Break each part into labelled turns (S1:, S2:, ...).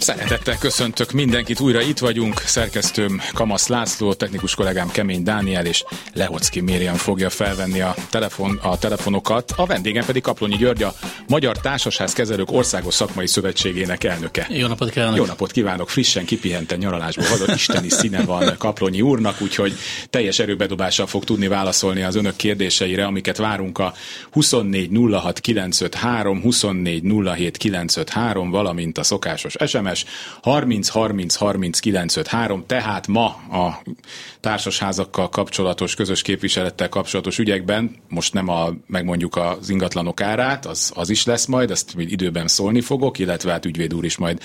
S1: Szeretettel köszöntök mindenkit, újra itt vagyunk. Szerkesztőm Kamasz László, technikus kollégám Kemény Dániel és Lehocki Mériam fogja felvenni a, telefon, a telefonokat. A vendégem pedig Kaplonyi György, a Magyar Társasház Kezelők Országos Szakmai Szövetségének elnöke.
S2: Jó napot kívánok!
S1: Jó napot kívánok! Frissen kipihenten nyaralásból vadon isteni színe van Kaplonyi úrnak, úgyhogy teljes erőbedobással fog tudni válaszolni az önök kérdéseire, amiket várunk a 24 06 953, 24 07 953, valamint a szokásos SMS SMS 30 30 30 953, tehát ma a társasházakkal kapcsolatos, közös képviselettel kapcsolatos ügyekben, most nem a, megmondjuk az ingatlanok árát, az, az is lesz majd, ezt időben szólni fogok, illetve hát ügyvéd úr is majd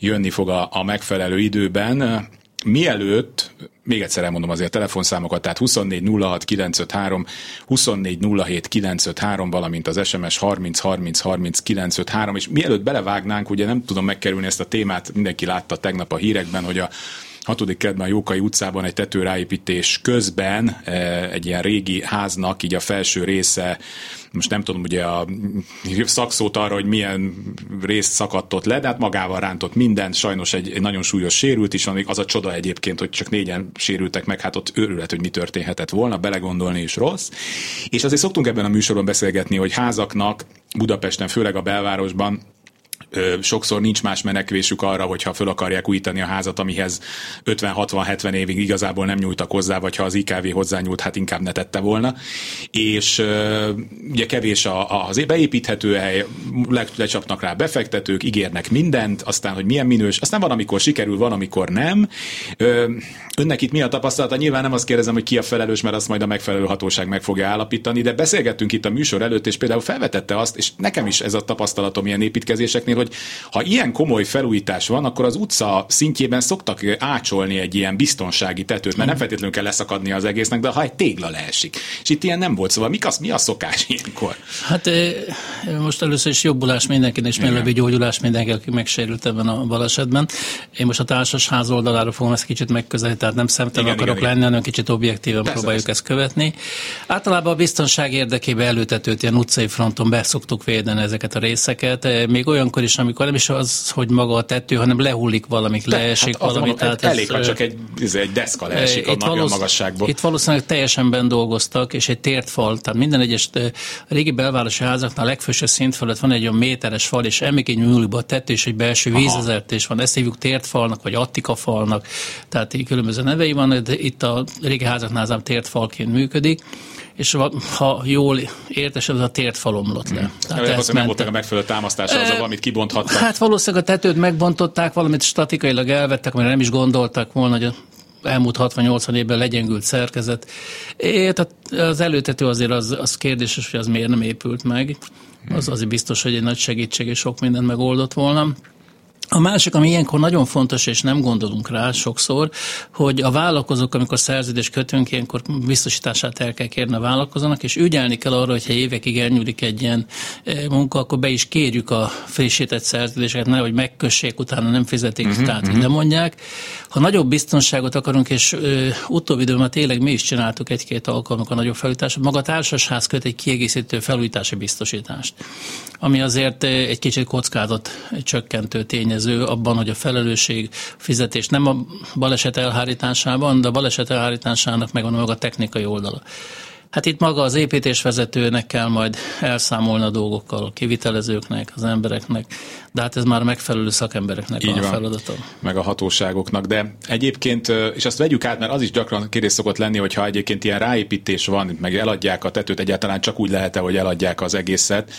S1: jönni fog a, a megfelelő időben. Mielőtt, még egyszer elmondom azért a telefonszámokat, tehát 24 06 953, 24 07 953, valamint az SMS 30 30 30 953, és mielőtt belevágnánk, ugye nem tudom megkerülni ezt a témát, mindenki látta tegnap a hírekben, hogy a hatodik kerületben a Jókai utcában egy tetőráépítés közben eh, egy ilyen régi háznak így a felső része most nem tudom ugye a szakszót arra, hogy milyen részt szakadt ott le, de hát magával rántott minden, sajnos egy, egy nagyon súlyos sérült is, az a csoda egyébként, hogy csak négyen sérültek meg, hát ott őrület, hogy mi történhetett volna, belegondolni is rossz. És azért szoktunk ebben a műsorban beszélgetni, hogy házaknak Budapesten, főleg a belvárosban sokszor nincs más menekvésük arra, hogyha föl akarják újítani a házat, amihez 50-60-70 évig igazából nem nyújtak hozzá, vagy ha az IKV hozzányúlt, hát inkább ne tette volna. És ugye kevés az beépíthető hely, le, lecsapnak rá befektetők, ígérnek mindent, aztán, hogy milyen minős, aztán van, amikor sikerül, van, amikor nem. Önnek itt mi a tapasztalata? Nyilván nem azt kérdezem, hogy ki a felelős, mert azt majd a megfelelő hatóság meg fogja állapítani, de beszélgettünk itt a műsor előtt, és például felvetette azt, és nekem is ez a tapasztalatom ilyen építkezéseknél, hogy ha ilyen komoly felújítás van, akkor az utca szintjében szoktak ácsolni egy ilyen biztonsági tetőt, mert nem feltétlenül kell leszakadni az egésznek, de ha egy tégla leesik. És itt ilyen nem volt, szóval mi az, mi a szokás ilyenkor?
S2: Hát most először is jobbulás mindenkinek, és mielőbbi gyógyulás mindenki, aki megsérült ebben a balesetben. Én most a társasház oldalára fogom ezt kicsit megközelíteni, tehát nem szemtelen akarok igen, lenni, hanem kicsit objektíven persze, próbáljuk persze. ezt követni. Általában a biztonság érdekében előtetőt ilyen utcai fronton be szoktuk védeni ezeket a részeket. Még olyankor is is, amikor nem is az, hogy maga a tető, hanem lehullik valami, De, leesik hát valami.
S1: Tehát elég, ez, ha csak egy, egy deszka leesik a nagy magasságból.
S2: Itt valószínűleg teljesen ben dolgoztak, és egy tért fal, tehát minden egyes a régi belvárosi házaknál a legfőső szint fölött van egy olyan méteres fal, és emlékény nyúlik a tető, és egy belső vízezertés van. Ezt hívjuk tért falnak, vagy attika falnak, tehát így különböző nevei van, de itt a régi házaknál tért falként működik és ha jól értesed, az a tért falomlott le. Hmm.
S1: Tehát ez nem voltak a megfelelő támasztása, az, amit kibonthattak.
S2: Hát valószínűleg a tetőt megbontották, valamit statikailag elvettek, mert nem is gondoltak volna, hogy elmúlt 60-80 évben legyengült szerkezet. É, tehát az előtető azért az, az kérdéses, hogy az miért nem épült meg. Az azért biztos, hogy egy nagy segítség és sok mindent megoldott volna. A másik, ami ilyenkor nagyon fontos, és nem gondolunk rá sokszor, hogy a vállalkozók, amikor szerződés kötünk, ilyenkor biztosítását el kell kérni a vállalkozónak, és ügyelni kell arra, hogyha évekig elnyúlik egy ilyen eh, munka, akkor be is kérjük a frissített szerződéseket, nehogy megkössék, utána nem fizetik, uh-huh, tehát uh-huh. mondják. Ha nagyobb biztonságot akarunk, és ö, utóbbi időben tényleg mi is csináltuk egy-két alkalommal a nagyobb felújításot, maga a társasház köt egy kiegészítő felújítási biztosítást, ami azért egy kicsit kockázat csökkentő tényező tényező abban, hogy a felelősség fizetés nem a baleset elhárításában, de a baleset elhárításának megvan a maga technikai oldala. Hát itt maga az építésvezetőnek kell majd elszámolni a dolgokkal, a kivitelezőknek, az embereknek, de hát ez már megfelelő szakembereknek Így a van. feladata.
S1: Meg a hatóságoknak, de egyébként, és azt vegyük át, mert az is gyakran kérdés szokott lenni, hogyha egyébként ilyen ráépítés van, meg eladják a tetőt, egyáltalán csak úgy lehet hogy eladják az egészet,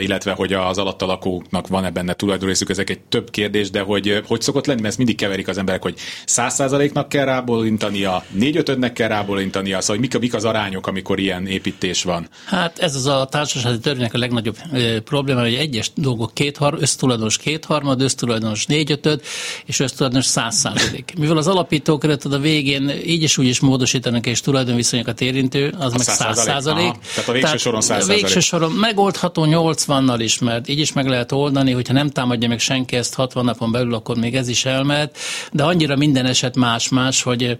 S1: illetve hogy az alatta lakóknak van-e benne tulajdonrészük, ezek egy több kérdés, de hogy hogy szokott lenni, mert ezt mindig keverik az emberek, hogy száz százaléknak kell rábólintania, négy ötödnek kell rábólintania, szóval mik, mik az arányok, amikor ilyen építés van?
S2: Hát ez az a társasági törvénynek a legnagyobb probléma, hogy egyes dolgok kéthar, össztulajdonos kétharmad, össztulajdonos négyötöd, és össztulajdonos száz százalék. Mivel az alapítókeretet a végén így is úgy is módosítanak és tulajdonviszonyokat érintő, az a meg száz százalék.
S1: Tehát a végső soron száz százalék.
S2: Végső soron megoldható 80-nal is, mert így is meg lehet oldani, hogyha nem támadja meg senki ezt 60 napon belül, akkor még ez is elmehet, de annyira minden eset más-más, hogy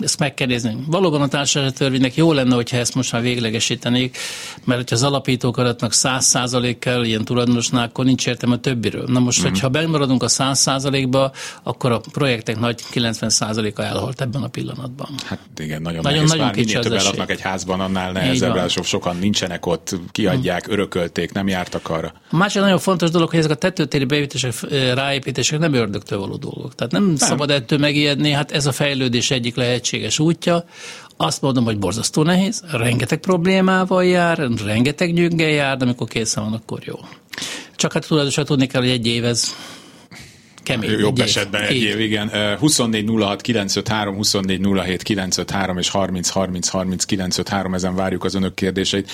S2: ezt meg kell nézni. Valóban a társasági törvénynek jó lenne, hogyha ezt most már véglegesítenék, mert hogyha az alapítók adatnak 100% kell ilyen tulajdonosnál, akkor nincs értelme a többiről. Na most, mm. hogyha bemaradunk a 100 ba akkor a projektek nagy 90%-a elhalt ebben a pillanatban.
S1: Hát igen, nagyon, nagyon, nehéz. nagyon kicsi több eladnak egy házban, annál nehezebb, sokan nincsenek ott, kiadják, mm. örökölték, nem jártak arra.
S2: A másik nagyon fontos dolog, hogy ezek a tetőtéri beépítések, ráépítések nem ördögtől való dolgok. Tehát nem, nem. szabad ettől megijedni, hát ez a fejlődés egyik lehetséges útja. Azt mondom, hogy borzasztó nehéz, rengeteg problémával jár, rengeteg nyűggel jár, de amikor készen van, akkor jó. Csak hát tudatosan tudni kell, hogy egy év ez kemény.
S1: Jobb egy esetben egy év, év igen. 24 06 953, 24 07 953 és 30 30 30 953, ezen várjuk az önök kérdéseit.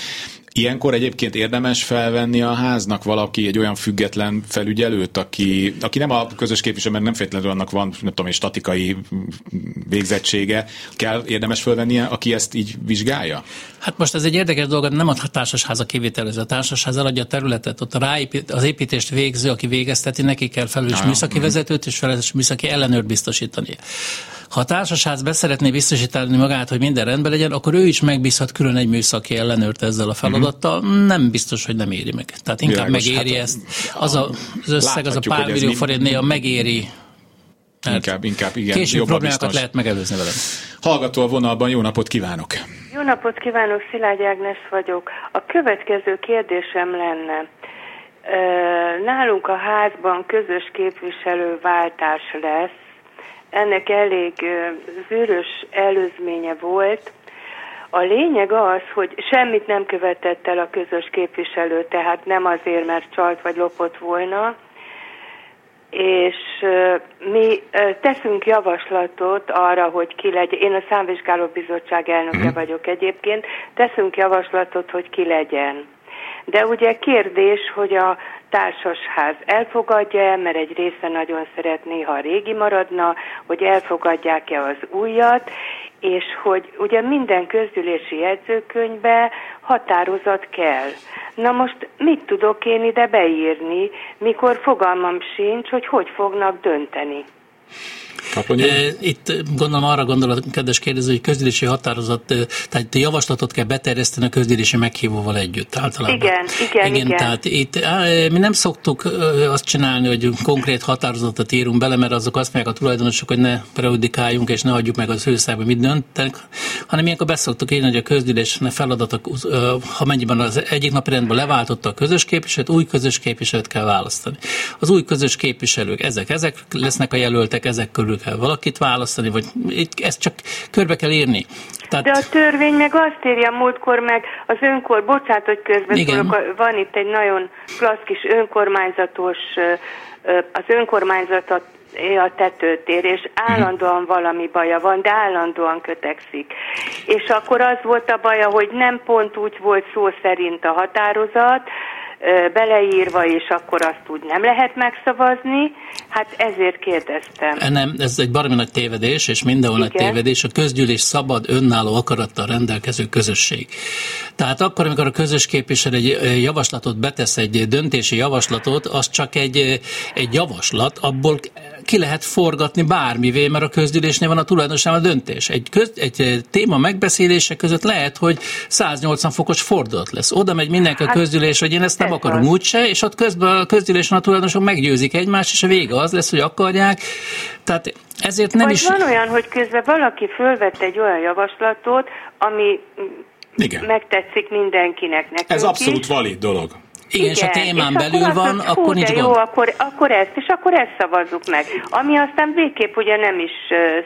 S1: Ilyenkor egyébként érdemes felvenni a háznak valaki egy olyan független felügyelőt, aki, aki nem a közös képviselő, mert nem feltétlenül annak van, nem tudom, egy statikai végzettsége. Kell érdemes felvennie, aki ezt így vizsgálja?
S2: Hát most ez egy érdekes dolog, nem a társasháza kivételező. A társasház eladja a területet, ott a ráépít, az építést végző, aki végezteti, neki kell felelős műszaki vezetőt és felelős műszaki ellenőrt biztosítani. Ha a társasház beszeretné biztosítani magát, hogy minden rendben legyen, akkor ő is megbízhat külön egy műszaki ellenőrt ezzel a feladattal. Mm-hmm. Nem biztos, hogy nem éri meg. Tehát inkább Világos, megéri hát, ezt. Az a, az összeg, az a pár millió forint néha megéri
S1: inkább, inkább, igen.
S2: Később problémákat biztos. lehet megelőzni velem.
S1: Hallgató a vonalban, jó napot kívánok!
S3: Jó napot kívánok, Szilágy Ágnes vagyok. A következő kérdésem lenne. Nálunk a házban közös képviselőváltás lesz, ennek elég zűrös előzménye volt. A lényeg az, hogy semmit nem követett el a közös képviselő, tehát nem azért, mert csalt vagy lopott volna, és mi teszünk javaslatot arra, hogy ki legyen, én a számvizsgáló bizottság elnöke uh-huh. vagyok egyébként, teszünk javaslatot, hogy ki legyen. De ugye kérdés, hogy a társasház elfogadja mert egy része nagyon szeretné, ha a régi maradna, hogy elfogadják-e az újat, és hogy ugye minden közgyűlési jegyzőkönyvbe határozat kell. Na most mit tudok én ide beírni, mikor fogalmam sincs, hogy hogy fognak dönteni?
S2: Itt gondolom arra gondol a kedves kérdező, hogy közgyűlési határozat, tehát javaslatot kell beterjeszteni a közgyűlési meghívóval együtt általában.
S3: Igen, igen, igen.
S2: igen. Tehát itt mi nem szoktuk azt csinálni, hogy konkrét határozatot írunk bele, mert azok azt mondják a tulajdonosok, hogy ne prejudikáljunk és ne adjuk meg az őszába, mit döntenek, hanem ilyenkor beszoktuk írni, hogy a közgyűlés feladatok, ha mennyiben az egyik napi rendben leváltotta a közös képviselőt, új közös képviselőt kell választani. Az új közös képviselők, ezek, ezek lesznek a jelöltek, ezek körül kell valakit választani, vagy ezt csak körbe kell írni.
S3: Tehát... De a törvény meg azt írja múltkor meg, az önkor, bocsánat, hogy közben van itt egy nagyon klassz kis önkormányzatos, az önkormányzatot a tetőtér, és állandóan valami baja van, de állandóan kötekszik. És akkor az volt a baja, hogy nem pont úgy volt szó szerint a határozat, beleírva, és akkor azt úgy nem lehet megszavazni. Hát ezért kérdeztem.
S2: Nem, ez egy baromi nagy tévedés, és mindenhol nagy tévedés. A közgyűlés szabad, önálló akarattal rendelkező közösség. Tehát akkor, amikor a közös képviselő egy javaslatot betesz, egy döntési javaslatot, az csak egy, egy javaslat, abból ki lehet forgatni bármivé, mert a közgyűlésnél van a tulajdonosan a döntés. Egy, köz, egy téma megbeszélése között lehet, hogy 180 fokos fordulat lesz. Oda megy mindenki a hát, közgyűlés, hogy én ezt nem akarom úgyse, és ott közben a közgyűlésen a tulajdonosok meggyőzik egymást, és a vége az lesz, hogy akarják. Tehát ezért nem
S3: Vagy
S2: is...
S3: van olyan, hogy közben valaki fölvette egy olyan javaslatot, ami Igen. megtetszik mindenkinek. Nekünk
S1: Ez abszolút is. valid dolog.
S2: Igen, és a témán és belül van, mondta, akkor nincs
S3: jó, akkor, akkor ezt, és akkor ezt szavazzuk meg. Ami aztán végképp ugye nem is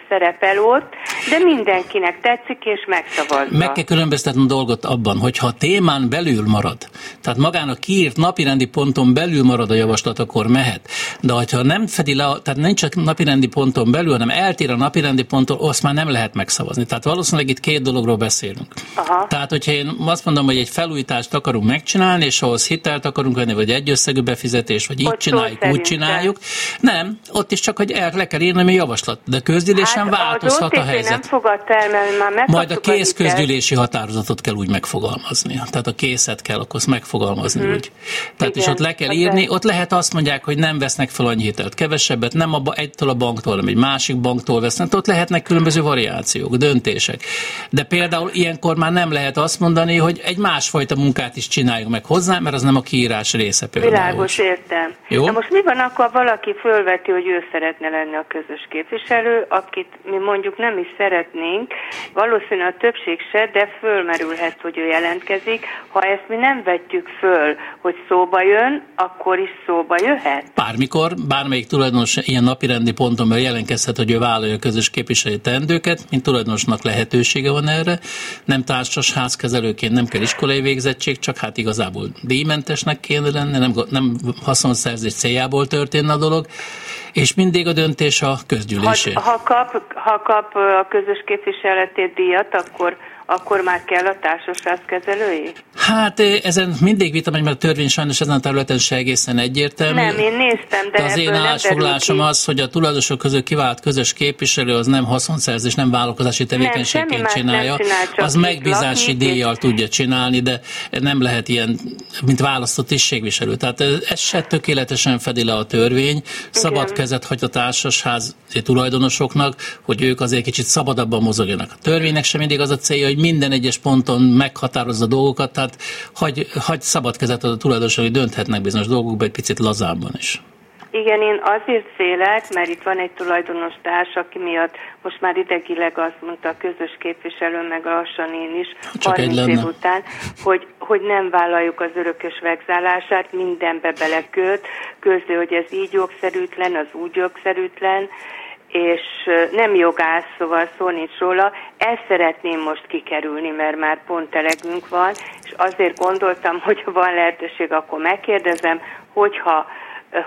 S3: szerepel ott, de mindenkinek tetszik, és megszavazza.
S2: Meg kell különböztetni a dolgot abban, hogyha a témán belül marad, tehát magának kiírt napirendi ponton belül marad a javaslat, akkor mehet. De ha nem fedi le, tehát nincs csak napirendi ponton belül, hanem eltér a napirendi ponton, azt már nem lehet megszavazni. Tehát valószínűleg itt két dologról beszélünk. Aha. Tehát, hogyha én azt mondom, hogy egy felújítást akarunk megcsinálni, és ahhoz hitel hitelt akarunk venni, vagy egy összegű befizetés, vagy így ott csináljuk, úgy csináljuk. Nem, ott is csak, hogy el le kell írni a javaslat. De közgyűlésen hát változhat a helyzet.
S3: nem fogadta el, mert már
S2: Majd a kész közgyűlési határozatot kell úgy megfogalmazni. Tehát a készet kell akkor megfogalmazni hmm. úgy. Tehát Igen, és ott le kell írni, ott lehet azt mondják, hogy nem vesznek fel annyi hitelt, kevesebbet, nem a, egytől a banktól, hanem egy másik banktól vesznek. Ott lehetnek különböző variációk, döntések. De például ilyenkor már nem lehet azt mondani, hogy egy másfajta munkát is csináljuk meg hozzá, mert az nem a kiírás része például.
S3: Világos, értem. Jó? Na most mi van akkor valaki fölveti, hogy ő szeretne lenni a közös képviselő, akit mi mondjuk nem is szeretnénk, valószínűleg a többség se, de fölmerülhet, hogy ő jelentkezik. Ha ezt mi nem vetjük föl, hogy szóba jön, akkor is szóba jöhet?
S2: Bármikor, bármelyik tulajdonos ilyen napirendi ponton jelentkezhet, hogy ő vállalja a közös képviselői teendőket, mint tulajdonosnak lehetősége van erre. Nem társas házkezelőként nem kell iskolai végzettség, csak hát igazából díjmentesnek kéne lenni, nem, nem haszonszerzés céljából történne a dolog, és mindig a döntés a közgyűlésé.
S3: Ha, ha, kap, ha kap a közös képviseletét díjat, akkor akkor már kell a társaságkezelői?
S2: Hát ezen mindig vita megy, mert a törvény sajnos ezen a területen se egészen egyértelmű.
S3: Nem, én néztem, de, de
S2: az én állásfoglalásom az, hogy a tulajdonosok között kivált közös képviselő az nem haszonszerzés, nem vállalkozási tevékenységként nem, csinálja, csinál, az megbízási díjjal tudja csinálni, de nem lehet ilyen, mint választott tisztségviselő. Tehát ez se tökéletesen fedi le a törvény, Igen. szabad kezet hagy a társasház tulajdonosoknak, hogy ők azért kicsit szabadabban mozogjanak. A törvénynek sem mindig az a célja, hogy minden egyes ponton meghatározza dolgokat, tehát hagy, hagy szabad kezet a tulajdonosok, hogy dönthetnek bizonyos dolgokban egy picit lazábban is.
S3: Igen, én azért félek, mert itt van egy tulajdonos társ, aki miatt most már idegileg azt mondta a közös képviselő, meg lassan én is,
S2: Csak 30 év
S3: után, hogy, hogy nem vállaljuk az örökös vegzálását, mindenbe belekölt, közül, hogy ez így jogszerűtlen, az úgy jogszerűtlen, és nem jogász, szóval szó nincs róla. Ezt szeretném most kikerülni, mert már pont elegünk van, és azért gondoltam, hogy ha van lehetőség, akkor megkérdezem, hogyha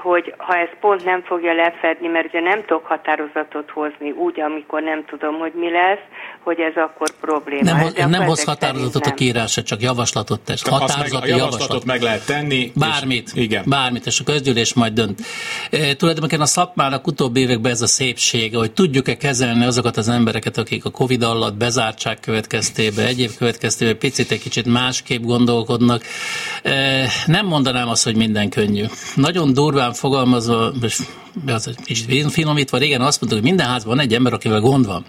S3: hogy ha ez pont nem fogja lefedni, mert ugye nem tudok határozatot hozni úgy, amikor nem tudom, hogy mi lesz, hogy ez akkor probléma.
S2: Nem, ez, nem hoz határozatot a kiírása, csak javaslatot tesz.
S1: Határozati meg, a javaslatot javaslat. meg lehet tenni.
S2: Bármit. És, igen. Bármit, és a közgyűlés majd dönt. E, tulajdonképpen a szakmának utóbbi években ez a szépsége, hogy tudjuk-e kezelni azokat az embereket, akik a Covid alatt bezártság következtében, egyéb következtében picit egy kicsit másképp gondolkodnak. E, nem mondanám azt, hogy minden könnyű. Nagyon durván fogalmazva, és az egy kicsit finomítva, régen azt mondtuk, hogy minden házban van egy ember, akivel gond van.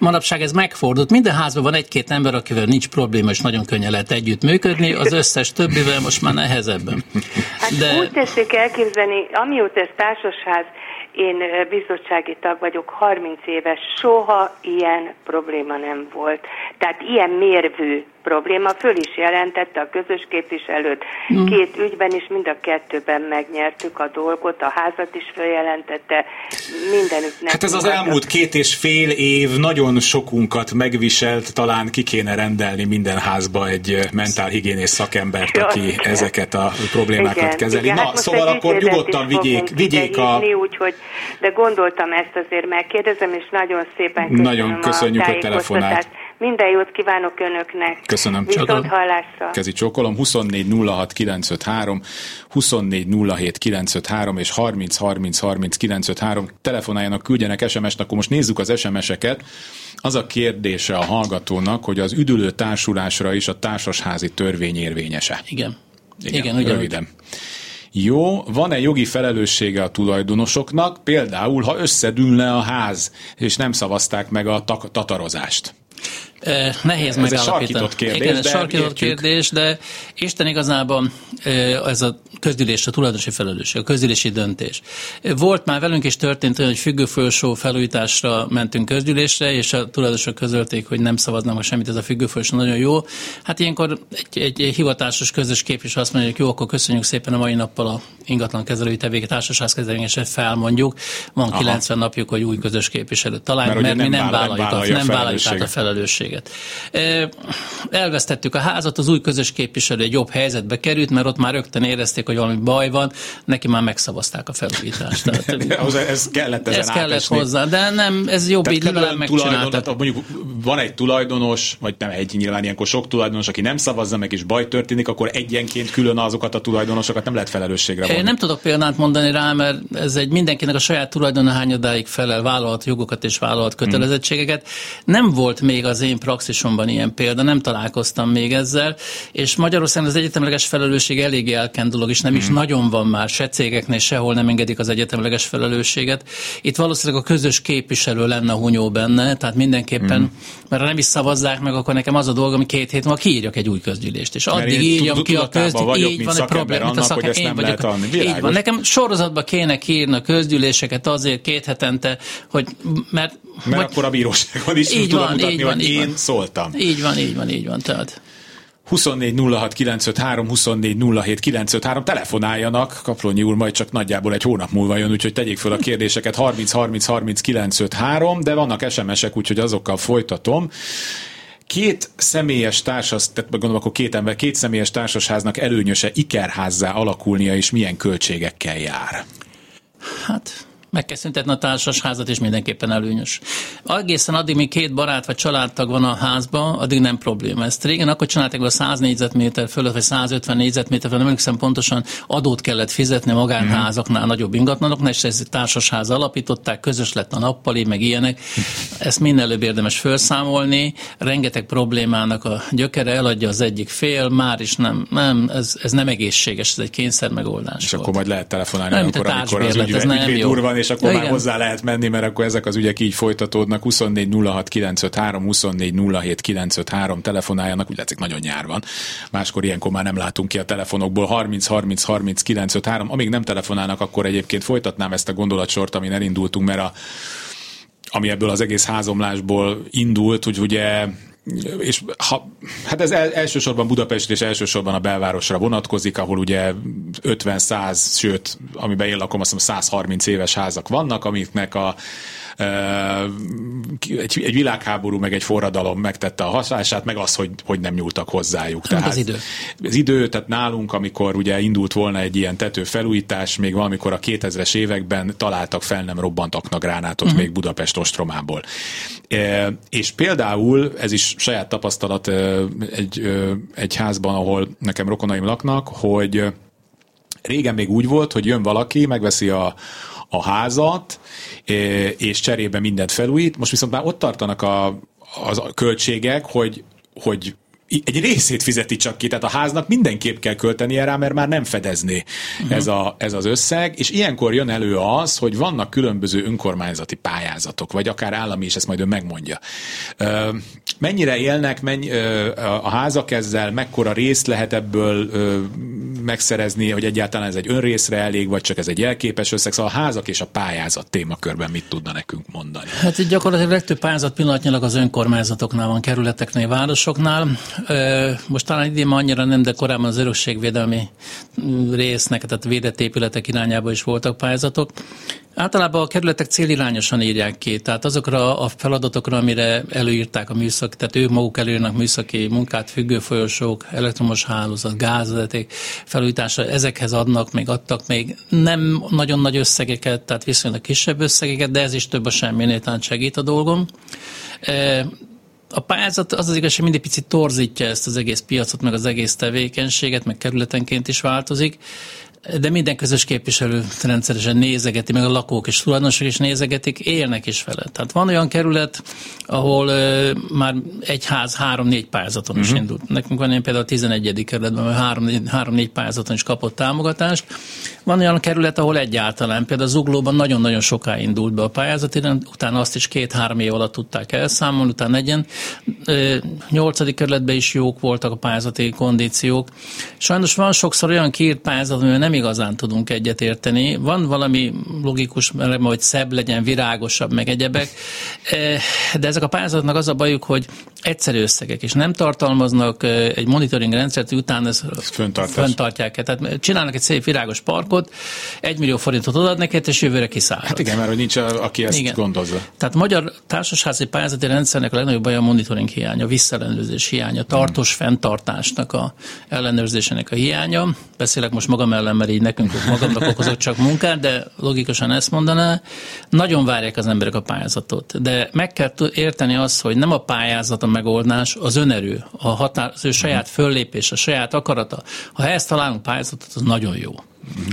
S2: Manapság ez megfordult. Minden házban van egy-két ember, akivel nincs probléma, és nagyon könnyen lehet együtt működni, az összes többivel most már nehezebben.
S3: Hát De... úgy tessék elképzelni, amióta ez társasház, én bizottsági tag vagyok, 30 éves, soha ilyen probléma nem volt. Tehát ilyen mérvű probléma, föl is jelentette a közös képviselőt. Mm. Két ügyben is, mind a kettőben megnyertük a dolgot, a házat is följelentette, mindenütt
S1: Hát ez az elmúlt két és fél év nagyon sokunkat megviselt, talán ki kéne rendelni minden házba egy mentálhigiénés szakembert, aki ezeket a problémákat igen, kezeli. Igen, Na, hát szóval akkor nyugodtan vigyék, vigyék a...
S3: Úgyhogy, de gondoltam ezt azért megkérdezem, és nagyon szépen köszönöm
S1: Nagyon köszönjük, a hogy telefonált.
S3: Minden jót kívánok Önöknek.
S1: Köszönöm.
S3: Viszont hallásra.
S1: Kezi csókolom 24 06 953, 24 07 953 és 30 30 30 953. Telefonáljanak, küldjenek SMS-t, akkor most nézzük az SMS-eket. Az a kérdése a hallgatónak, hogy az üdülő társulásra is a társasházi törvény érvényese.
S2: Igen.
S1: Igen, Igen röviden. Jó, van-e jogi felelőssége a tulajdonosoknak, például ha összedülne a ház, és nem szavazták meg a tatarozást?
S2: Nehéz
S1: ez megállapítani. Ez kérdés,
S2: Igen, ez sarkított kérdés, de Isten igazából ez a közgyűlés, a tulajdonosi felelősség, a közgyűlési döntés. Volt már velünk is történt olyan, hogy függőfolyosó felújításra mentünk közgyűlésre, és a tulajdonosok közölték, hogy nem szavaznak semmit, ez a függőfolyosó nagyon jó. Hát ilyenkor egy, egy, egy hivatásos közös képviselő azt mondja, hogy jó, akkor köszönjük szépen a mai nappal a ingatlan kezelői tevéket, társaságkezelőket felmondjuk. Van Aha. 90 napjuk, hogy új közös képviselőt találjuk, mert, mert mi nem vállaljuk, nem vállaljuk át a felelősséget felelősséget. Elvesztettük a házat, az új közös képviselő egy jobb helyzetbe került, mert ott már rögtön érezték, hogy valami baj van, neki már megszavazták a felújítást.
S1: Tehát, ez kellett ezen
S2: Ez kellett hozzá, de nem, ez jobb így legalább megcsináltak.
S1: Mondjuk van egy tulajdonos, vagy nem egy, nyilván ilyenkor sok tulajdonos, aki nem szavazza meg, és baj történik, akkor egyenként külön azokat a tulajdonosokat nem lehet felelősségre vonni.
S2: Én nem tudok példát mondani rá, mert ez egy mindenkinek a saját tulajdona hányadáig felel, vállalt jogokat és vállalt kötelezettségeket. Nem volt még az én praxisomban ilyen példa, nem találkoztam még ezzel, és Magyarországon az egyetemleges felelősség eléggé elkent dolog, és nem mm. is nagyon van már, se cégeknél, sehol nem engedik az egyetemleges felelősséget. Itt valószínűleg a közös képviselő lenne hunyó benne, tehát mindenképpen, mm. mert ha nem is szavazzák meg, akkor nekem az a dolgom, hogy két hét múlva kiírjak egy új közgyűlést, és addig írjam ki a közgyűlést, így van egy probléma, mint a szakember, én vagyok. Így van, nekem sorozatba kéne írni a közgyűléseket azért két hetente, hogy mert...
S1: Mert vagy, akkor a bíróságon is így tudom van, mutatni, így van, hogy így én van. szóltam.
S2: Így van, így van, így van, tehát.
S1: 24 06 953, 24 07 953, telefonáljanak, Kaplonyi úr majd csak nagyjából egy hónap múlva jön, úgyhogy tegyék fel a kérdéseket 30 30 30 953, de vannak SMS-ek, úgyhogy azokkal folytatom két személyes társas, tehát gondolom akkor két ember, két személyes társasháznak előnyöse ikerházzá alakulnia, és milyen költségekkel jár?
S2: Hát meg kell szüntetni a társasházat, és mindenképpen előnyös. Egészen addig, míg két barát vagy családtag van a házban, addig nem probléma. Ezt régen akkor csinálták, a 100 négyzetméter fölött, vagy 150 négyzetméter fölött, nem emlékszem pontosan, adót kellett fizetni magánházaknál, uh-huh. nagyobb ingatlanoknál, és ez társasház alapították, közös lett a nappali, meg ilyenek. Ezt minél előbb érdemes felszámolni. Rengeteg problémának a gyökere eladja az egyik fél, már is nem, nem ez, ez nem egészséges, ez egy kényszer megoldás.
S1: És volt. akkor majd lehet telefonálni, nem, amikor, amikor az ügyvéd, ügyvéd úr van, és akkor Igen. már hozzá lehet menni, mert akkor ezek az ügyek így folytatódnak. 24 06 953, 24 07 953 telefonáljanak, úgy látszik nagyon nyár van. Máskor ilyenkor már nem látunk ki a telefonokból. 30 30 30 953. Amíg nem telefonálnak, akkor egyébként folytatnám ezt a gondolatsort, amin elindultunk, mert a ami ebből az egész házomlásból indult, hogy ugye és ha, hát ez elsősorban Budapest és elsősorban a belvárosra vonatkozik, ahol ugye 50-100, sőt, amiben én lakom, azt hiszem 130 éves házak vannak, amiknek a egy, egy világháború, meg egy forradalom megtette a használását, meg az, hogy, hogy nem nyúltak hozzájuk.
S2: Hát tehát az idő.
S1: Az idő, tehát nálunk, amikor ugye indult volna egy ilyen tető felújítás, még valamikor a 2000-es években találtak fel nem robbantaknak gránátot uh-huh. még Budapest ostromából. E, és például, ez is saját tapasztalat egy, egy házban, ahol nekem rokonaim laknak, hogy régen még úgy volt, hogy jön valaki, megveszi a, a házat, és cserébe mindent felújít. Most viszont már ott tartanak a, a költségek, hogy, hogy egy részét fizeti csak ki, tehát a háznak mindenképp kell költenie rá, mert már nem fedezné uh-huh. ez, a, ez az összeg, és ilyenkor jön elő az, hogy vannak különböző önkormányzati pályázatok, vagy akár állami is, ezt majd ő megmondja. Mennyire élnek mennyi, a házak ezzel, mekkora részt lehet ebből megszerezni, hogy egyáltalán ez egy önrészre elég, vagy csak ez egy jelképes összeg, szóval a házak és a pályázat témakörben mit tudna nekünk mondani?
S2: Hát itt gyakorlatilag legtöbb pályázat pillanatnyilag az önkormányzatoknál van, kerületeknél, városoknál. Most talán idén annyira nem, de korábban az örökségvédelmi résznek, tehát védett épületek irányába is voltak pályázatok. Általában a kerületek célirányosan írják ki, tehát azokra a feladatokra, amire előírták a műszaki, tehát ők maguk előírnak műszaki munkát, függőfolyosók, elektromos hálózat, gázvezeték felújítása, ezekhez adnak, még adtak még nem nagyon nagy összegeket, tehát viszonylag kisebb összegeket, de ez is több a semminél, tehát segít a dolgom a pályázat az az igazság, mindig picit torzítja ezt az egész piacot, meg az egész tevékenységet, meg kerületenként is változik de minden közös képviselő rendszeresen nézegeti, meg a lakók és tulajdonosok is nézegetik, élnek is vele. Tehát van olyan kerület, ahol uh, már egy ház három-négy pályázaton uh-huh. is mhm. indult. Nekünk van ilyen például a 11. kerületben, három-négy pályázaton is kapott támogatást. Van olyan kerület, ahol egyáltalán, például Zuglóban nagyon-nagyon soká indult be a pályázat, utána azt is két-három év alatt tudták elszámolni, utána egyen. Nyolcadik kerületben is jók voltak a pályázati kondíciók. Sajnos van sokszor olyan kiírt pályázat, amivel nem igazán tudunk egyetérteni. Van valami logikus, hogy szebb legyen, virágosabb, meg egyebek, eh, de ezek a pályázatnak az a bajuk, hogy egyszerű összegek, és nem tartalmaznak eh, egy monitoring rendszert, hogy utána ezt föntartják. Tehát csinálnak egy szép virágos parkot, egy millió forintot odaad neked, és jövőre kiszáll.
S1: Hát igen, mert hogy nincs, aki ezt igen. gondozza.
S2: Tehát magyar társasházi pályázati rendszernek a legnagyobb baj a monitoring hiánya, a visszaellenőrzés hiánya, tartós hmm. fenntartásnak a ellenőrzésének a hiánya. Beszélek most magam ellen, mert így nekünk magamnak okozott csak munkát, de logikusan ezt mondaná. Nagyon várják az emberek a pályázatot, de meg kell érteni azt, hogy nem a pályázat a megoldás, az önerő, a határ, az ő saját föllépés, a saját akarata. Ha ezt találunk pályázatot, az nagyon jó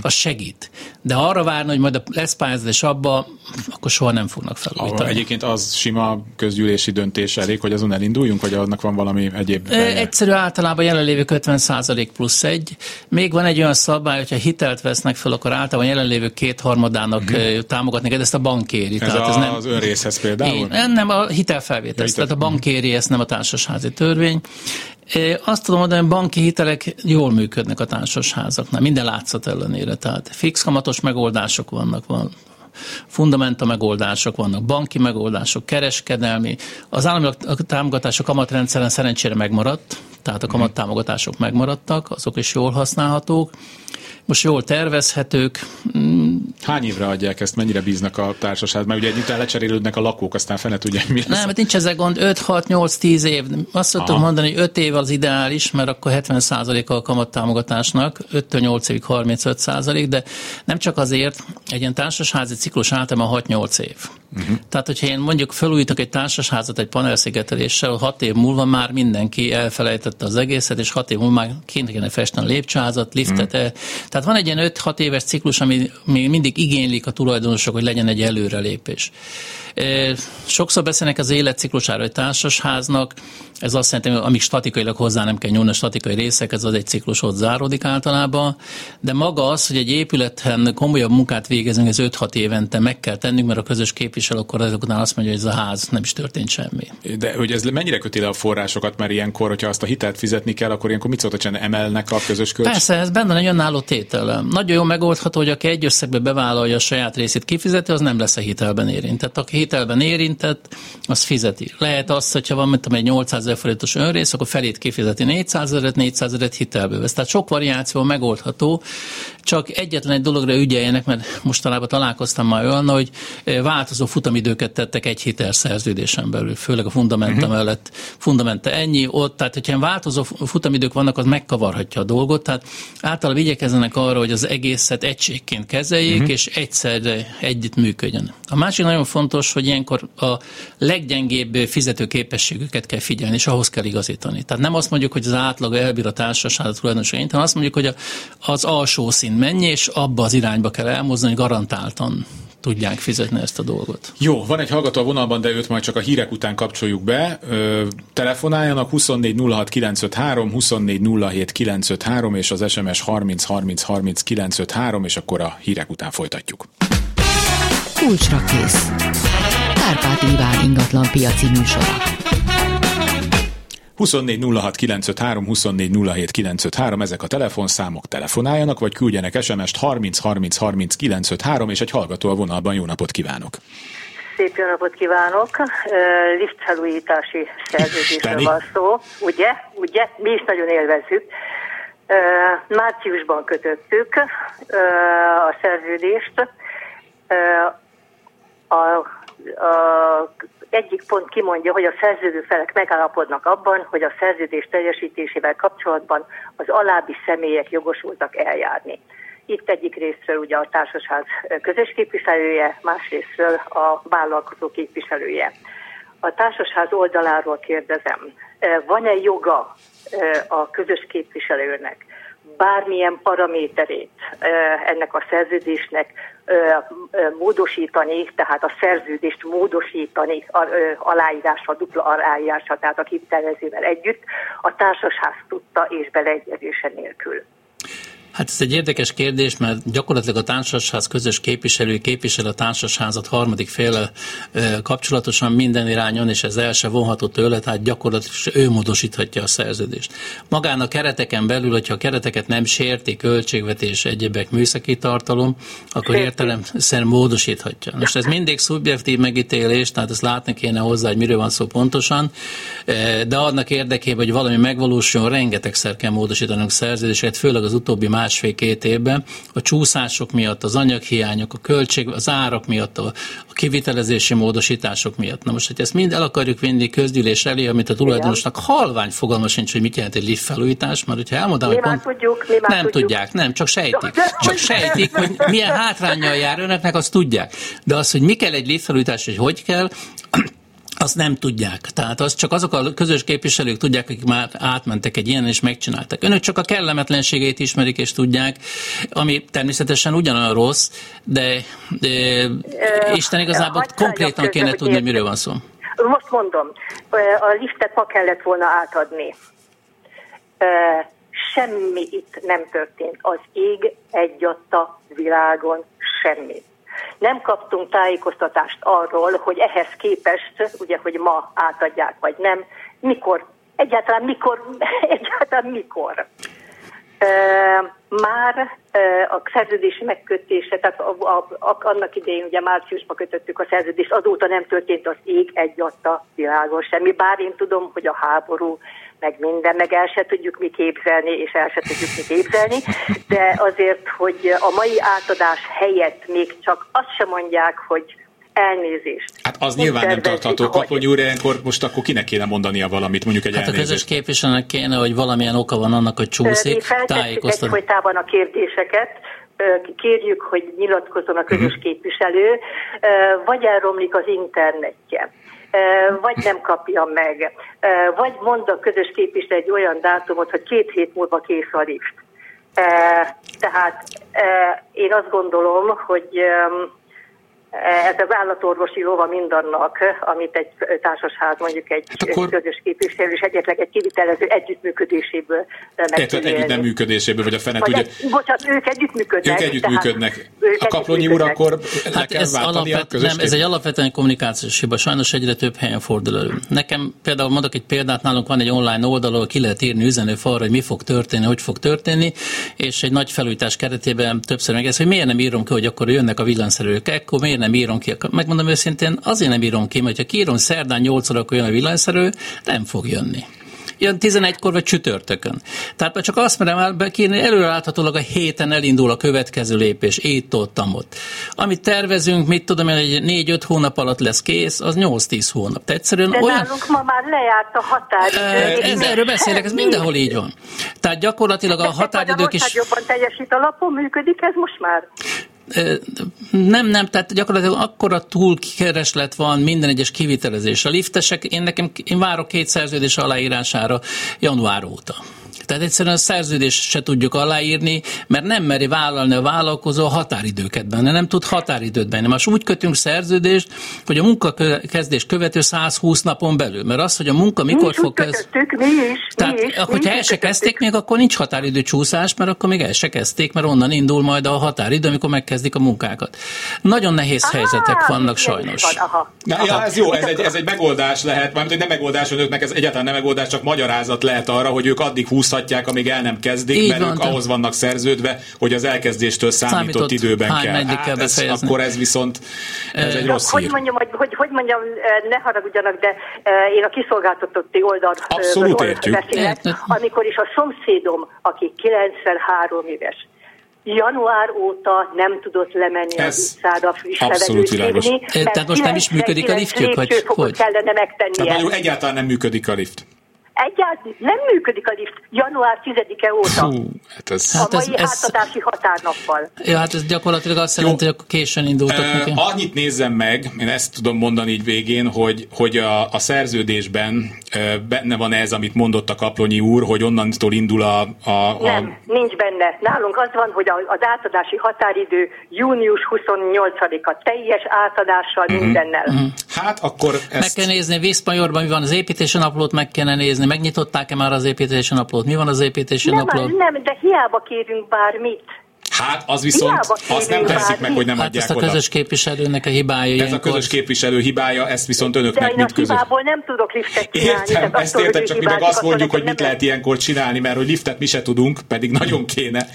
S2: az segít. De arra várni, hogy majd lesz pályázat abba, akkor soha nem fognak felújítani.
S1: Egyébként az sima közgyűlési döntés elég, hogy azon elinduljunk, vagy annak van valami egyéb?
S2: Helye? Egyszerű általában jelenlévők 50 plusz egy. Még van egy olyan szabály, hogyha hitelt vesznek fel, akkor általában jelenlévők kétharmadának uh-huh. támogatni, de ezt a bank kéri.
S1: Ez tehát a, ez nem, az önrészhez például?
S2: Én, nem, a hitelfelvétel. Ja, tehát a bank kéri, ezt nem a társasházi törvény. Azt tudom mondani, hogy banki hitelek jól működnek a társasházaknál, minden látszat ellenére. Tehát fix kamatos megoldások vannak, van fundamenta megoldások vannak, banki megoldások, kereskedelmi. Az állami támogatás a kamatrendszeren szerencsére megmaradt, tehát a kamattámogatások megmaradtak, azok is jól használhatók most jól tervezhetők.
S1: Mm. Hány évre adják ezt, mennyire bíznak a társaság? Mert ugye egy után lecserélődnek a lakók, aztán fene tudja, mi lesz.
S2: Nem, mert nincs ezzel gond, 5, 6, 8, 10 év. Azt szoktuk mondani, hogy 5 év az ideális, mert akkor 70% a kamattámogatásnak, 5-től 8 évig 35% de nem csak azért, egy ilyen társasházi ciklus általában 6-8 év. Uh-huh. Tehát, hogyha én mondjuk felújítok egy társasházat egy panelszigeteléssel, 6 év múlva már mindenki elfelejtette az egészet, és 6 év múlva már kint kéne festeni a lépcsőházat, liftet, uh-huh. Tehát van egy ilyen 5-6 éves ciklus, ami még mindig igénylik a tulajdonosok, hogy legyen egy előrelépés. Sokszor beszélnek az életciklusára egy társasháznak, ez azt jelenti, hogy amíg statikailag hozzá nem kell nyúlni a statikai részek, ez az egy ciklus ott záródik általában, de maga az, hogy egy épületen komolyabb munkát végezünk, ez 5-6 évente meg kell tennünk, mert a közös képviselő akkor után azt mondja, hogy ez a ház nem is történt semmi.
S1: De hogy ez mennyire köti le a forrásokat, mert ilyenkor, hogyha azt a hitelt fizetni kell, akkor ilyenkor mit szoktak csinálni, emelnek a közös kölcs?
S2: Persze, ez benne egy önálló tétel. Nagyon jó megoldható, hogy aki egy összegbe bevállalja a saját részét kifizeti, az nem lesz a hitelben érintett. Aki hitelben érintett, az fizeti. Lehet az, hogyha van, mint egy 800 ezer forintos önrész, akkor felét kifizeti 400 ezeret, 400 ezeret hitelbe vesz. Tehát sok variáció megoldható, csak egyetlen egy dologra ügyeljenek, mert mostanában találkoztam már olyan, hogy eh, változó futamidőket tettek egy hitelszerződésen belül, főleg a fundamenta uh-huh. mellett. Fundamenta ennyi, ott, tehát hogyha változó futamidők vannak, az megkavarhatja a dolgot, tehát általában igyekezzenek arra, hogy az egészet egységként kezeljék, uh-huh. és egyszerre együtt működjön. A másik nagyon fontos, hogy ilyenkor a leggyengébb fizetőképességüket kell figyelni, és ahhoz kell igazítani. Tehát nem azt mondjuk, hogy az átlag elbír a társaság a hanem azt mondjuk, hogy az alsó szint mennyi, és abba az irányba kell elmozdulni, garantáltan tudják fizetni ezt a dolgot.
S1: Jó, van egy hallgató a vonalban, de őt majd csak a hírek után kapcsoljuk be. Ö, telefonáljanak 24 06 953, 24 07 953 és az SMS 30 30 30 953, és akkor a hírek után folytatjuk.
S4: Kulcsra kész. Kárpát Iván ingatlan piaci műsora.
S1: 24 06 953, 24 07 953, ezek a telefonszámok, telefonáljanak, vagy küldjenek SMS-t 30 30 30 953, és egy hallgató a vonalban, jó napot kívánok!
S5: Szép jó napot kívánok! Liftfelújítási szerződésről van szó, ugye? Ugye? Mi is nagyon élvezzük. Márciusban kötöttük a szerződést. A, a egyik pont kimondja, hogy a szerződő felek megállapodnak abban, hogy a szerződés teljesítésével kapcsolatban az alábbi személyek jogosultak eljárni. Itt egyik részről ugye a társaság közös képviselője, másrésztről a vállalkozó képviselője. A társasház oldaláról kérdezem, van-e joga a közös képviselőnek bármilyen paraméterét ennek a szerződésnek módosítani, tehát a szerződést módosítani aláírása, dupla aláírása, tehát a kivitelezővel együtt, a társasház tudta és beleegyezése nélkül.
S2: Hát ez egy érdekes kérdés, mert gyakorlatilag a társasház közös képviselő képvisel a társasházat harmadik féle kapcsolatosan minden irányon, és ez el se vonható tőle, tehát gyakorlatilag ő módosíthatja a szerződést. Magán a kereteken belül, hogyha a kereteket nem sérti, költségvetés, egyebek, műszaki tartalom, akkor értelemszerűen módosíthatja. Most ez mindig szubjektív megítélés, tehát ezt látni kéne hozzá, hogy miről van szó pontosan, de annak érdekében, hogy valami megvalósuljon, rengetegszer kell módosítanunk szerződéseket, főleg az utóbbi már másfél-két évben, a csúszások miatt, az anyaghiányok, a költség, az árak miatt, a, a kivitelezési módosítások miatt. Na most, hogy ezt mind el akarjuk vinni közgyűlés elé, amit a tulajdonosnak halvány fogalma sincs, hogy mit jelent egy lift felújítás, mert hogyha elmondom,
S5: mi
S2: hogy pont,
S5: tudjuk, mi
S2: nem
S5: tudjuk.
S2: tudják, nem, csak sejtik. Csak sejtik, hogy milyen hátrányjal jár önöknek, azt tudják. De az, hogy mi kell egy lift felújítás, hogy hogy kell, azt nem tudják. Tehát azt csak azok a közös képviselők tudják, akik már átmentek egy ilyen és megcsináltak. Önök csak a kellemetlenségét ismerik és tudják, ami természetesen ugyanolyan rossz, de, de Isten igazából
S5: hagyj
S2: konkrétan kéne
S5: közbe,
S2: tudni, hogy miről van szó.
S5: Most mondom, a liftet ma kellett volna átadni. Ö, Semmi itt nem történt. Az ég egyadta világon semmi. Nem kaptunk tájékoztatást arról, hogy ehhez képest, ugye, hogy ma átadják, vagy nem, mikor, egyáltalán mikor, egyáltalán mikor. Ö, Már ö, a szerződés megkötése, tehát a, a, a, annak idején ugye márciusban kötöttük a szerződést, azóta nem történt az ég egyadta világon semmi, bár én tudom, hogy a háború meg minden, meg el se tudjuk mi képzelni, és el se tudjuk mi képzelni, de azért, hogy a mai átadás helyett még csak azt sem mondják, hogy elnézést.
S1: Hát az nyilván nem tartható.
S5: hogy-
S1: Kaplonyi úr, ilyenkor most akkor kinek kéne mondania valamit, mondjuk egy
S2: Hát a közös
S1: elnézést.
S2: képviselőnek kéne, hogy valamilyen oka van annak, hogy csúszik, tájékoztatni.
S5: egyfolytában a kérdéseket, kérjük, hogy nyilatkozzon a közös képviselő, ö, vagy elromlik az internetje, vagy nem kapja meg, vagy mond a közös képviselő egy olyan dátumot, hogy két hét múlva kész a lift. Tehát én azt gondolom, hogy ez az állatorvosi lova mindannak, amit egy társasház, mondjuk egy
S1: Hát akkor-
S5: közös képviselő és egyetleg egy kivitelező együttműködéséből
S1: nem
S5: élni.
S1: működéséből, vagy a fene
S5: Vagy
S1: tudja.
S5: egy, bocsánat, ők együttműködnek.
S1: Ők együttműködnek.
S5: ők
S1: A Kaplonyi úr akkor
S2: Hát ez,
S1: a
S2: alapvet,
S1: közös
S2: nem, ez egy alapvetően kommunikációs hiba. Sajnos egyre több helyen fordul elő. Nekem például mondok egy példát, nálunk van egy online oldal, ahol ki lehet írni üzenőfalra, hogy mi fog történni, hogy fog történni, és egy nagy felújítás keretében többször meg ez, hogy miért nem írom ki, hogy akkor jönnek a villanyszerelők, akkor miért nem írom ki. Megmondom őszintén, azért nem írom ki, mert ha kiírom szerdán 8 órakor jön a villanyszerelő, nem fog jönni jön 11-kor vagy csütörtökön. Tehát csak azt merem el bekírni, előreláthatólag a héten elindul a következő lépés, itt ott, ott. Amit tervezünk, mit tudom én, hogy 4-5 hónap alatt lesz kész, az 8-10 hónap. Tehát egyszerűen
S5: De
S2: olyan...
S5: nálunk ma már lejárt a határidő.
S2: Ez, erről beszélek, ez mindenhol így van. Tehát gyakorlatilag a határidők is...
S5: jobban teljesít a lapon, működik ez most már?
S2: Nem, nem, tehát gyakorlatilag akkora túlkereslet van minden egyes kivitelezés. A liftesek, én nekem, én várok két szerződés aláírására január óta. Tehát egyszerűen a szerződést se tudjuk aláírni, mert nem meri vállalni a vállalkozó a határidőket benne, nem tud határidőt benne. Most úgy kötünk szerződést, hogy a munkakezdés követő 120 napon belül, mert az, hogy a munka mikor
S5: mi is
S2: fog
S5: kötöttük, mi is.
S2: Tehát,
S5: mi is, mi
S2: hogyha
S5: is
S2: el se kezdték még, akkor nincs határidő csúszás, mert akkor még el se kezdték, mert onnan indul majd a határidő, amikor megkezdik a munkákat. Nagyon nehéz helyzetek
S5: Á,
S2: vannak sajnos.
S5: Van, aha.
S1: Na, ja, ez jó, ez egy, ez egy megoldás lehet, mármint, hogy nem megoldás önöknek, ez egyáltalán nem megoldás, csak magyarázat lehet arra, hogy ők addig húzhatják, amíg el nem kezdik,
S2: Így
S1: mert
S2: van,
S1: ők
S2: de-
S1: ahhoz vannak szerződve, hogy az elkezdéstől számított,
S2: Számított,
S1: időben
S2: hány
S1: kell. Hát
S2: kell
S1: ez, akkor ez viszont ez egy rossz
S5: hogy
S1: hír.
S5: mondjam, hogy, hogy, hogy mondjam, ne haragudjanak, de én a kiszolgáltatotti oldal eh,
S1: Abszolút értjük.
S5: beszélek, amikor is a szomszédom, aki 93 éves, január óta nem tudott lemenni
S1: Ez
S5: az utcára friss
S1: abszolút világos.
S2: Tehát most nem is működik a
S5: 99
S2: liftjük, vagy hogy?
S5: kellene
S1: Tehát
S5: megtennie.
S1: mondjuk egyáltalán nem működik a lift.
S5: Egyáltalán nem működik a lift január 10-e óta.
S1: Hú, hát ez...
S2: Hát
S5: a
S2: ez-
S5: mai
S2: ez-
S5: átadási határnappal.
S2: Ja, hát ez gyakorlatilag azt jelenti, hogy akkor későn indultak
S1: Ö,
S2: neki.
S1: annyit nézzem meg, én ezt tudom mondani így végén, hogy, hogy a, a szerződésben ö, benne van ez, amit mondott a Kaplonyi úr, hogy onnantól indul a... a, a
S5: Nem, nincs benne. Nálunk az van, hogy a- az átadási határidő június 28-a teljes átadással
S1: Mhm.
S5: mindennel.
S1: Hát akkor
S2: Meg
S1: ezt...
S2: kell nézni, Vészmajorban mi van az építési naplót, meg kellene nézni, megnyitották-e már az építési naplót, mi van az építési
S5: Nem,
S2: napló?
S5: nem, de hiába kérünk bármit.
S1: Hát az viszont azt nem teszik meg, hogy nem
S2: hát
S1: adják
S2: ezt a
S1: oda.
S2: közös képviselőnek a hibája.
S1: Ez
S2: ilyenkor.
S1: a közös képviselő hibája, ezt viszont önöknek,
S5: De
S1: mint
S5: a
S1: közös.
S5: hibából nem tudok liftet csinálni.
S1: Értem, ezt
S5: attól,
S1: értem, csak mi meg azt mondjuk, hogy mit lehet ilyenkor csinálni, mert hogy liftet mi se tudunk, pedig nagyon kéne.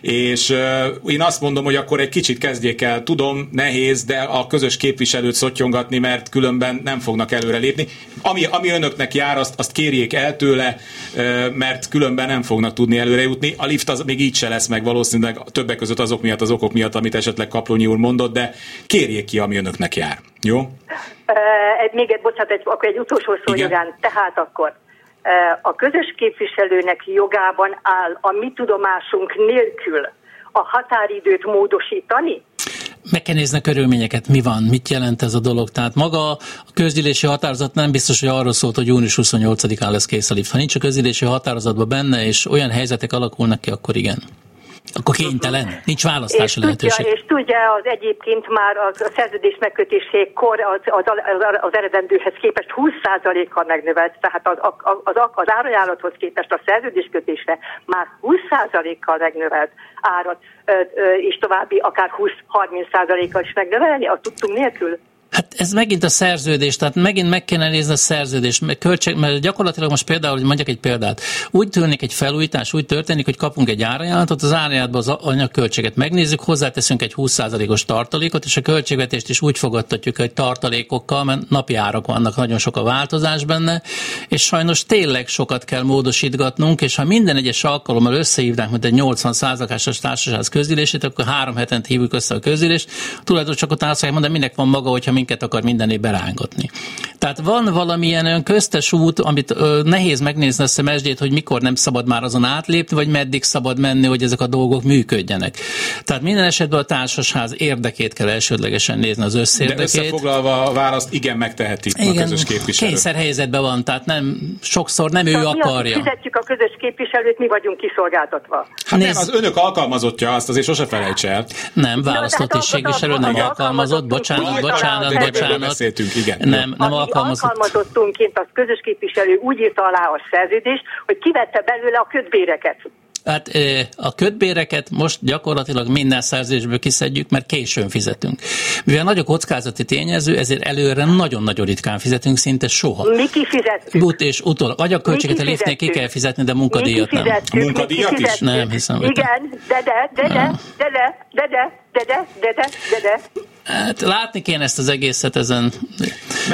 S1: És uh, én azt mondom, hogy akkor egy kicsit kezdjék el, tudom, nehéz, de a közös képviselőt szotyongatni, mert különben nem fognak előre lépni. Ami, ami önöknek jár, azt, azt kérjék el tőle, uh, mert különben nem fognak tudni előre jutni. A lift az még így se lesz meg valószínűleg többek között azok miatt, az okok miatt, amit esetleg Kaplonyi úr mondott, de kérjék ki, ami önöknek jár. Jó?
S5: Egy, még egy, bocsánat, egy, akkor egy utolsó szó
S1: Igen.
S5: jogán. Tehát akkor a közös képviselőnek jogában áll a mi tudomásunk nélkül a határidőt módosítani?
S2: Meg kell nézni a körülményeket, mi van, mit jelent ez a dolog. Tehát maga a közgyűlési határozat nem biztos, hogy arról szólt, hogy június 28-án lesz kész a lift. Ha nincs a közgyűlési határozatban benne, és olyan helyzetek alakulnak ki, akkor igen. Akkor kénytelen, nincs
S5: És
S2: választási
S5: tudja,
S2: lehetőség.
S5: és tudja az egyébként már a szerződés megkötésékor az, az, az, az eredendőhez képest 20%-kal megnövelt, tehát az, az, az, az árajánlathoz képest a szerződéskötésre már 20%-kal megnövelt árat, és további akár 20-30%-kal is megnövelni, a tudtunk nélkül.
S2: Hát ez megint a szerződés, tehát megint meg kéne nézni a szerződést, mert, költség, mert gyakorlatilag most például, hogy mondjak egy példát, úgy tűnik egy felújítás, úgy történik, hogy kapunk egy árajánlatot, az árajánlatban az anyagköltséget megnézzük, hozzáteszünk egy 20%-os tartalékot, és a költségvetést is úgy fogadtatjuk, hogy tartalékokkal, mert napi árak vannak, nagyon sok a változás benne, és sajnos tényleg sokat kell módosítgatnunk, és ha minden egyes alkalommal összehívnánk, mint egy 80%-os társaság közülését, akkor három hetent hívjuk össze a közülést, tulajdonos csak utána azt mondja, minek van maga, hogyha minket akar minden évben rángatni. Tehát van valamilyen olyan köztes út, amit ö, nehéz megnézni a MSD-t, hogy mikor nem szabad már azon átlépni, vagy meddig szabad menni, hogy ezek a dolgok működjenek. Tehát minden esetben a társasház érdekét kell elsődlegesen nézni, az
S1: De
S2: összérdekét.
S1: összefoglalva a választ, igen, megteheti a
S2: Igen,
S1: közös képviselő.
S2: kényszer helyzetben van, tehát nem, sokszor nem ő
S5: Tehát mi, akik
S2: akarja.
S5: fizetjük a közös képviselőt, mi vagyunk kiszolgáltatva.
S1: Hát nem,
S2: Nézd.
S1: az önök alkalmazottja, azt azért sose felejts el.
S2: Nem, választott tisztségviselő nem
S5: az-
S2: alkalmazott, bocsánat, bocsánat,
S1: erről
S2: bocsánat.
S1: beszéltünk, igen.
S2: Nem, nem
S5: Aki
S2: alkalmazott.
S5: alkalmazottunként az közös képviselő úgy írta alá a szerződést, hogy kivette belőle a kötbéreket.
S2: Hát a kötbéreket most gyakorlatilag minden szerződésből kiszedjük, mert későn fizetünk. Mivel nagy a kockázati tényező, ezért előre nagyon-nagyon ritkán fizetünk, szinte soha.
S5: Mi kifizettük.
S2: Ut és utólag. Agyagköltséget a
S5: Mi
S2: liftnél ki kell fizetni, de munkadíjat nem.
S1: A munkadíjat is?
S2: Nem hiszem,
S5: Igen, de de, de de, de de, de de, de de, de de, de de.
S2: Hát látni kéne ezt az egészet ezen.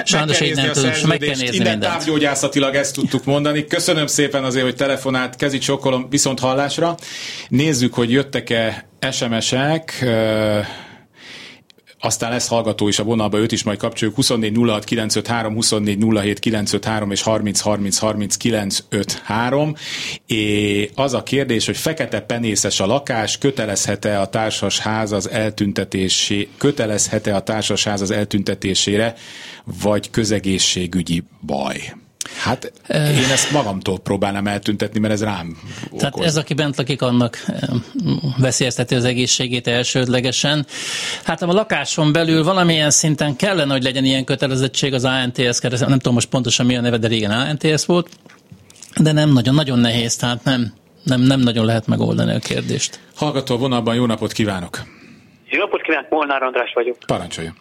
S2: Sajnos így nem tudom, meg kell nézni
S1: innen
S2: mindent.
S1: távgyógyászatilag ezt tudtuk mondani. Köszönöm szépen azért, hogy telefonált, kezi csokkolom viszont hallásra. Nézzük, hogy jöttek-e SMS-ek. Aztán lesz hallgató is a vonalba, őt is majd kapcsoljuk. 24 06 953, 24 07 953 és 30 30 30 953. É, az a kérdés, hogy fekete penészes a lakás, kötelezhet-e a társas ház az eltüntetésé, kötelezhet-e a társas ház az eltüntetésére, vagy közegészségügyi baj? Hát én ezt magamtól próbálnám eltüntetni, mert ez rám
S2: Tehát
S1: okoz.
S2: ez, aki bent lakik, annak eh, veszélyezteti az egészségét elsődlegesen. Hát a lakáson belül valamilyen szinten kellene, hogy legyen ilyen kötelezettség az ANTS kereszt, nem tudom most pontosan mi a neve, de régen ANTS volt, de nem nagyon, nagyon nehéz, tehát nem, nem, nem nagyon lehet megoldani a kérdést.
S1: Hallgató a vonalban, jó napot kívánok!
S6: Jó napot kívánok, Molnár András vagyok.
S1: Parancsoljon!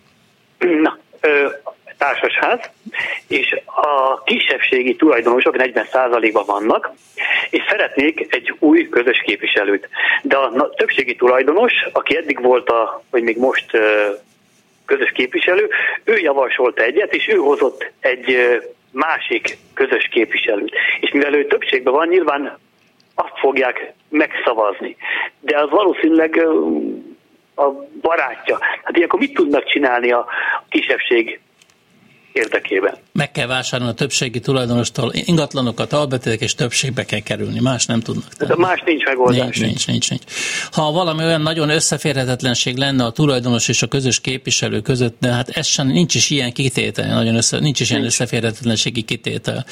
S6: Na, ö, társasház, és a kisebbségi tulajdonosok 40%-ban vannak, és szeretnék egy új közös képviselőt. De a többségi tulajdonos, aki eddig volt, a, vagy még most közös képviselő, ő javasolta egyet, és ő hozott egy másik közös képviselőt. És mivel ő többségben van, nyilván azt fogják megszavazni. De az valószínűleg a barátja. Hát ilyenkor mit tudnak csinálni a kisebbség érdekében?
S2: Meg kell vásárolni a többségi tulajdonostól ingatlanokat, albetétek és többségbe kell kerülni, más nem tudnak tenni.
S6: De más nincs megoldás.
S2: Nincs, nincs, nincs, nincs. Ha valami olyan nagyon összeférhetetlenség lenne a tulajdonos és a közös képviselő között, de hát ez sem nincs is ilyen kitétel, nagyon össze, nincs is ilyen összeférhetetlenségi kitétel.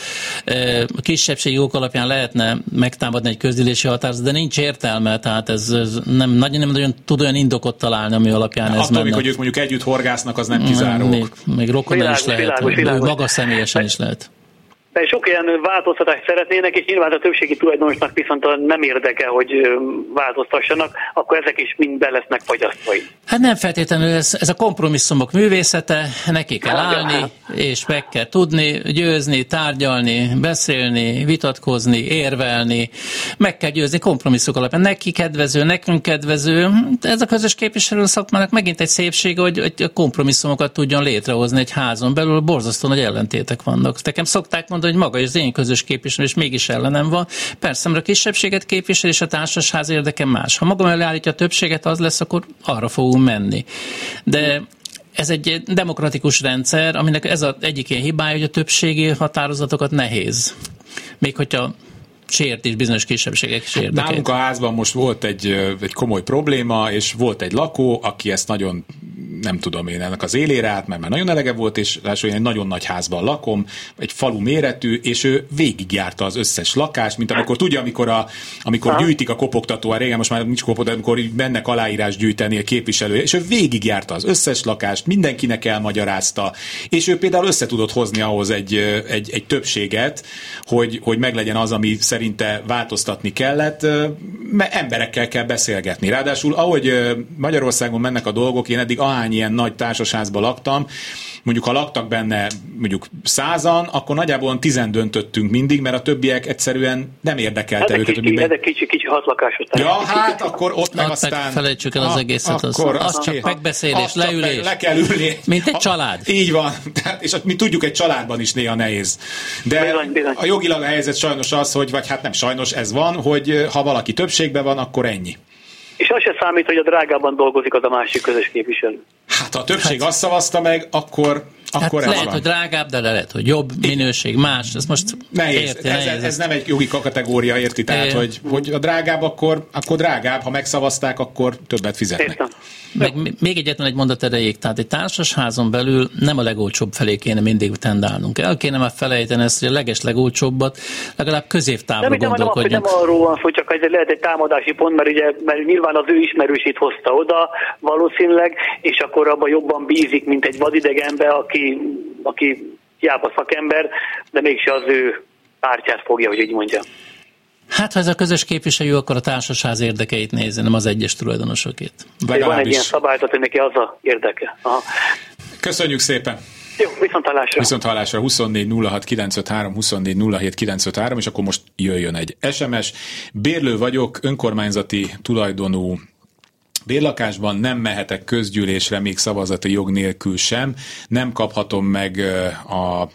S2: A kisebbségi jogok alapján lehetne megtámadni egy közgyűlési határozatot, de nincs értelme, tehát ez, ez nem, nagyon, nem nagyon tud olyan indokot találni, ami alapján ez
S1: Attól,
S2: menne.
S1: hogy ők mondjuk együtt horgásznak, az nem kizáró.
S2: Még, még rokona is lehet,
S6: világos, világos.
S2: maga személyesen is lehet.
S6: Mert sok ilyen változtatást szeretnének, és nyilván a többségi tulajdonosnak viszont nem érdeke, hogy változtassanak, akkor ezek is mind be lesznek fagyasztva.
S2: Hát nem feltétlenül, ez, ez a kompromisszumok művészete, neki kell hát, állni, hát. és meg kell tudni, győzni, tárgyalni, beszélni, vitatkozni, érvelni, meg kell győzni kompromisszok alapján. Neki kedvező, nekünk kedvező. Ez a közös képviselő szakmának megint egy szépsége, hogy, hogy kompromisszumokat tudjon létrehozni egy házon belül, borzasztó nagy ellentétek vannak. Nekem szokták mondani, hogy maga az én közös képviselő, és mégis ellenem van. Persze, mert a kisebbséget képvisel, és a társasház érdeke más. Ha magam elé állítja a többséget, az lesz, akkor arra fogunk menni. De ez egy demokratikus rendszer, aminek ez az egyik ilyen hibája, hogy a többségi határozatokat nehéz. Még hogyha sért is bizonyos kisebbségek sérdekeit.
S1: Nálunk a házban most volt egy, egy komoly probléma, és volt egy lakó, aki ezt nagyon nem tudom én ennek az élére át, mert már nagyon elege volt, és lássuk, én egy nagyon nagy házban lakom, egy falu méretű, és ő végigjárta az összes lakást, mint amikor tudja, amikor, a, amikor gyűjtik a kopogtató, a régen most már nincs kopogtató, amikor így mennek aláírás gyűjteni a képviselő, és ő végigjárta az összes lakást, mindenkinek elmagyarázta, és ő például össze tudott hozni ahhoz egy, egy, egy többséget, hogy, hogy meglegyen az, ami szerinte változtatni kellett, mert emberekkel kell beszélgetni. Ráadásul, ahogy Magyarországon mennek a dolgok, én eddig ahány ilyen nagy társasházban laktam, mondjuk ha laktak benne mondjuk százan, akkor nagyjából tizen döntöttünk mindig, mert a többiek egyszerűen nem érdekelte
S6: őket. Kicsi, hogy kicsi, kicsi hatlakásos.
S1: Ja, hát akkor ott meg aztán...
S2: Felejtsük el az egészet, akkor az, az csak megbeszélés, leülés.
S1: Le kell ülni.
S2: Mint egy család.
S1: Így van. Tehát, és mi tudjuk, egy családban is néha nehéz. De
S6: bizony, bizony.
S1: a jogilag a helyzet sajnos az, hogy, vagy hát nem sajnos, ez van, hogy ha valaki többségben van, akkor ennyi.
S6: És az se számít, hogy a drágában dolgozik az a másik közös képviselő.
S1: Hát ha a többség hát, azt szavazta meg, akkor akkor
S2: hát lehet, van. hogy drágább, de lehet, hogy jobb minőség, más. Ez most
S1: nehéz. Érti, ez, nehéz. Ez, nem egy jogi kategória, érti? Tehát, é. hogy, hogy a drágább, akkor, akkor drágább, ha megszavazták, akkor többet fizetnek. Értem.
S2: Meg még egyetlen egy mondat erejéig, tehát egy társasházon belül nem a legolcsóbb felé kéne mindig tendálnunk. El kéne már felejteni ezt, hogy a leges legolcsóbbat legalább középtávra nem, gondolkodjunk.
S6: Nem, nem arról van hogy csak ez lehet egy támadási pont, mert, ugye, mert nyilván az ő ismerősét hozta oda valószínűleg, és akkor abban jobban bízik, mint egy vadidegenbe, aki, aki hiába szakember, de mégse az ő pártját fogja, hogy így mondjam.
S2: Hát, ha ez a közös képviselő, akkor a társaság érdekeit nézi, nem az egyes tulajdonosokét.
S6: Van egy ilyen szabályzat, hogy neki az a érdeke. Aha.
S1: Köszönjük szépen!
S6: Jó, viszont hallásra.
S1: Viszont hallásra 24 06 953, 24 07 953, és akkor most jöjjön egy SMS. Bérlő vagyok, önkormányzati tulajdonú Bérlakásban nem mehetek közgyűlésre, még szavazati jog nélkül sem, nem kaphatom meg a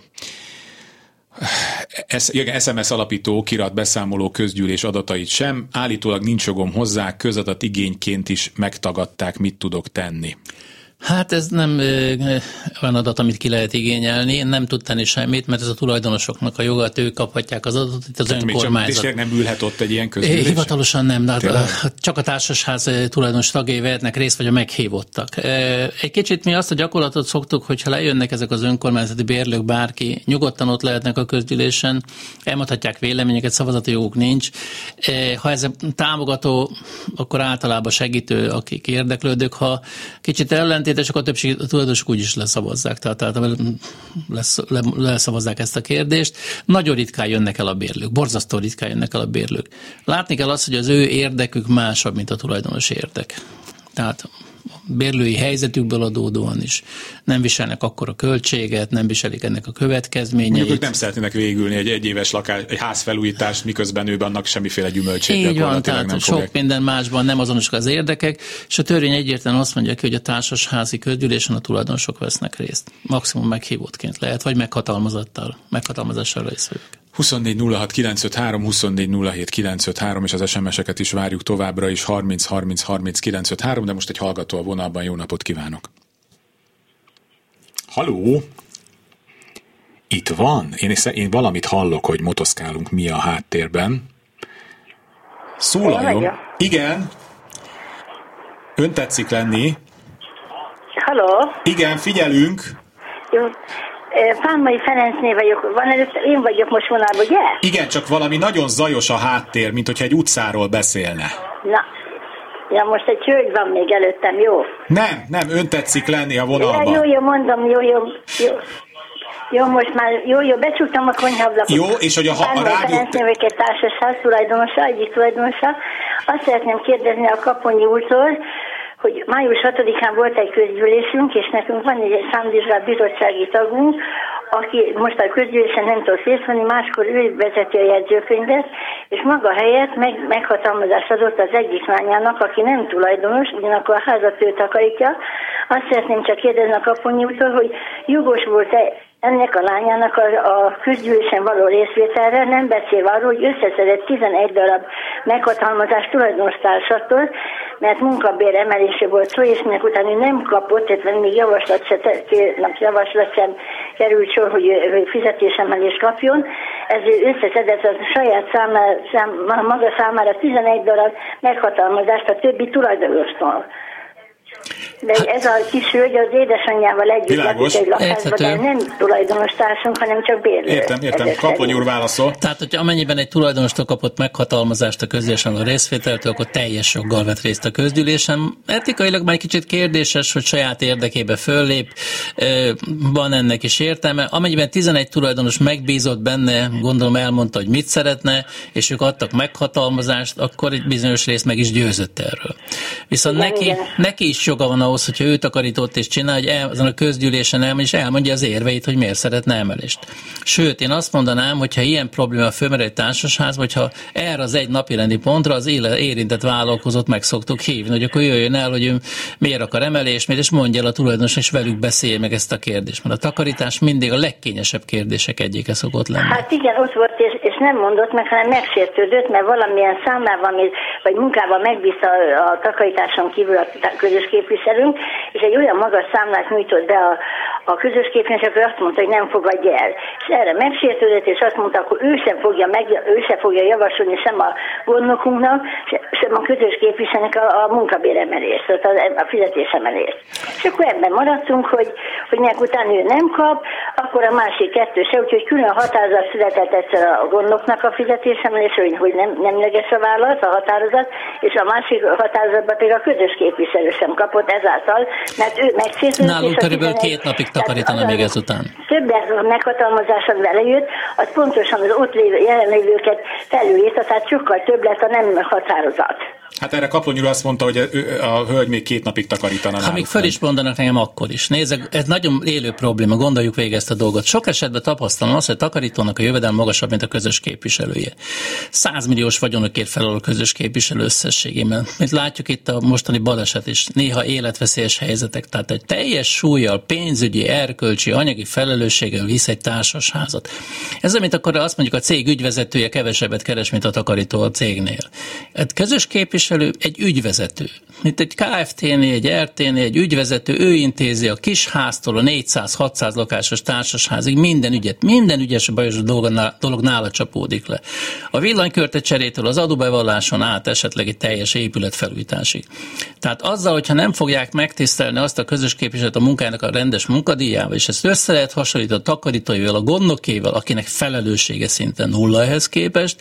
S1: SMS alapító kirat beszámoló közgyűlés adatait sem, állítólag nincs jogom hozzá, közadat igényként is megtagadták, mit tudok tenni.
S2: Hát ez nem olyan adat, amit ki lehet igényelni. Én nem tud tenni semmit, mert ez a tulajdonosoknak a joga, ők kaphatják az adatot, itt az Tehát önkormányzat.
S1: Még nem ülhet ott egy ilyen közgyűlés?
S2: Hivatalosan nem, de hát csak a társasház tulajdonos tagjai vehetnek részt, vagy a meghívottak. Egy kicsit mi azt a gyakorlatot szoktuk, hogyha lejönnek ezek az önkormányzati bérlők, bárki, nyugodtan ott lehetnek a közgyűlésen, elmondhatják véleményeket, szavazati joguk nincs. Ha ez támogató, akkor általában segítő, akik érdeklődők. Ha kicsit ellent ellentétes, akkor a többség tulajdonosok úgyis leszavazzák, tehát, tehát lesz, le, leszavazzák ezt a kérdést. Nagyon ritkán jönnek el a bérlők, borzasztó ritkán jönnek el a bérlők. Látni kell azt, hogy az ő érdekük másabb, mint a tulajdonos érdek. Tehát bérlői helyzetükből adódóan is nem viselnek akkor a költséget, nem viselik ennek a következményeit. Mondjuk
S1: ők nem szeretnének végülni egy egyéves lakás, egy házfelújítást, miközben ő annak semmiféle gyümölcsét
S2: Így van, tehát nem sok fogják. minden másban nem azonosak az érdekek, és a törvény egyértelműen azt mondja ki, hogy a társasházi közgyűlésen a tulajdonosok vesznek részt. Maximum meghívottként lehet, vagy meghatalmazattal, meghatalmazással részvevők.
S1: 24 06 953, 24 07 953, és az SMS-eket is várjuk továbbra is 30 30 30 953, de most egy hallgató a vonalban, jó napot kívánok! Haló! Itt van? Én, én valamit hallok, hogy motoszkálunk mi a háttérben. Szólaljon! Igen! Ön tetszik lenni?
S7: Halló!
S1: Igen, figyelünk!
S7: Jó, Fámai Ferencné vagyok. Van előtt, én vagyok most vonalban, ugye?
S1: Igen, csak valami nagyon zajos a háttér, mint hogyha egy utcáról beszélne.
S7: Na, Ja, most egy hölgy van még előttem, jó?
S1: Nem, nem, ön tetszik lenni a vonalban.
S7: Ja, jó, jó, mondom, jó, jó, jó. Jó, most már jó, jó, becsuktam a konyhablakot.
S1: Jó, és hogy a, ha, a rádió...
S7: egy társasház tulajdonosa, egyik tulajdonosa. Azt szeretném kérdezni a Kaponyi úrtól, hogy május 6-án volt egy közgyűlésünk, és nekünk van egy számvizsgált bizottsági tagunk, aki most a közgyűlésen nem tud részt venni, máskor ő vezeti a jegyzőkönyvet, és maga helyett meg, meghatalmazást adott az egyik lányának, aki nem tulajdonos, ugyanakkor a házat ő takarítja. Azt szeretném csak kérdezni a kaponyi útól, hogy jogos volt-e ennek a lányának a, a közgyűlésen való részvételre, nem beszél arról, hogy összeszedett 11 darab meghatalmazást tulajdonostársatól, mert munkabér emelése volt szó, és minek utána nem kapott, tehát még javaslat, se, javaslat sem került sor, hogy, hogy fizetésemelés kapjon, ez összeszedett a saját számára, szám, maga számára 11 darab meghatalmazást a többi tulajdonostól. De hát, ez a kis hölgy az édesanyjával együtt
S1: Világos.
S7: egy lakásba, de nem tulajdonos társunk, hanem csak bérlő.
S1: Értem, értem. Kapony úr válaszol.
S2: Tehát, hogyha amennyiben egy tulajdonostól kapott meghatalmazást a közgyűlésen a részvételtől, akkor teljes joggal vett részt a közgyűlésen. Etikailag már egy kicsit kérdéses, hogy saját érdekébe föllép, van ennek is értelme. Amennyiben 11 tulajdonos megbízott benne, gondolom elmondta, hogy mit szeretne, és ők adtak meghatalmazást, akkor egy bizonyos rész meg is győzött erről. Viszont igen, neki, igen. neki is joga van ahhoz, hogyha ő takarított és csinál, hogy el, azon a közgyűlésen elmegy, és elmondja az érveit, hogy miért szeretne emelést. Sőt, én azt mondanám, hogy ha ilyen probléma fölmerül egy társasházban, hogyha erre az egy napi rendi pontra az éle, érintett vállalkozót meg szoktuk hívni, hogy akkor jöjjön el, hogy ő miért akar emelést, miért, és mondja el a tulajdonos, és velük beszélj meg ezt a kérdést. Mert a takarítás mindig a legkényesebb kérdések egyike szokott lenni.
S7: Hát igen, ott volt, és nem mondott meg, hanem megsértődött, mert valamilyen számlában, vagy munkában megbízta a, takarításon kívül a közös képviselőnk, és egy olyan magas számlát nyújtott be a, a közös képviselő, akkor azt mondta, hogy nem fogadja el. És erre megsértődött, és azt mondta, akkor ő sem fogja, meg, ő sem fogja javasolni sem a gondnokunknak, sem a közös képviselőnek a, a munkabéremelést, tehát a, a fizetésemelést. És akkor ebben maradtunk, hogy, hogy nek után ő nem kap, akkor a másik kettő se, úgyhogy külön határozat született egyszer a gondnoknak a fizetésemelés, hogy, hogy nem, nemleges a vállalat, a határozat, és a másik határozatban pedig a közös képviselő sem kapott ezáltal, mert ő megsértődött.
S2: Nálunk körülbelül két napig takarítana még ezután.
S7: Több meghatalmazása vele jött, az pontosan az ott lévő jelenlévőket felülírta, tehát sokkal több lett a nem határozat.
S1: Hát erre Kaplony azt mondta, hogy a hölgy még két napig takarítana.
S2: Ha még fel is mondanak nekem, akkor is. Nézd, ez nagyon élő probléma, gondoljuk végig ezt a dolgot. Sok esetben tapasztalom azt, hogy a takarítónak a jövedelem magasabb, mint a közös képviselője. Százmilliós vagyonokért felel a közös képviselő összességében. Mint látjuk itt a mostani baleset is, néha életveszélyes helyzetek. Tehát egy teljes súlyjal, pénzügyi, erkölcsi, anyagi felelősséggel visz egy társasházat. Ez mint akkor azt mondjuk a cég ügyvezetője kevesebbet keres, mint a takarító a cégnél. Egy közös képviselő egy ügyvezető. Mint egy KFT-nél, egy RT-nél, egy ügyvezető, ő intézi a kis háztól a 400-600 lakásos társasházig minden ügyet, minden ügyes bajos dolog, nála csapódik le. A villanykörte cserétől az adóbevalláson át esetleg egy teljes épület felújításig. Tehát azzal, hogyha nem fogják megtisztelni azt a közös képviselőt a munkájának a rendes munkadíjával, és ezt össze lehet hasonlítani a takarítóival, a gondnokével, akinek felelőssége szinte nulla ehhez képest,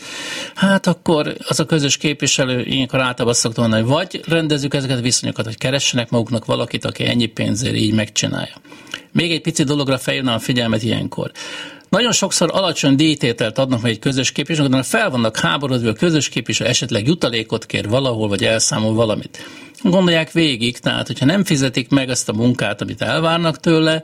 S2: hát akkor az a közös képviselő ilyenkor általában szoktam mondani, hogy vagy rendezzük ezeket a viszonyokat, hogy keressenek maguknak valakit, aki ennyi pénzért így megcsinálja. Még egy pici dologra feljönne a figyelmet ilyenkor. Nagyon sokszor alacsony díjtételt adnak meg egy közös képviselő, de fel vannak háborodva, a közös képviselő esetleg jutalékot kér valahol, vagy elszámol valamit. Gondolják végig, tehát hogyha nem fizetik meg azt a munkát, amit elvárnak tőle,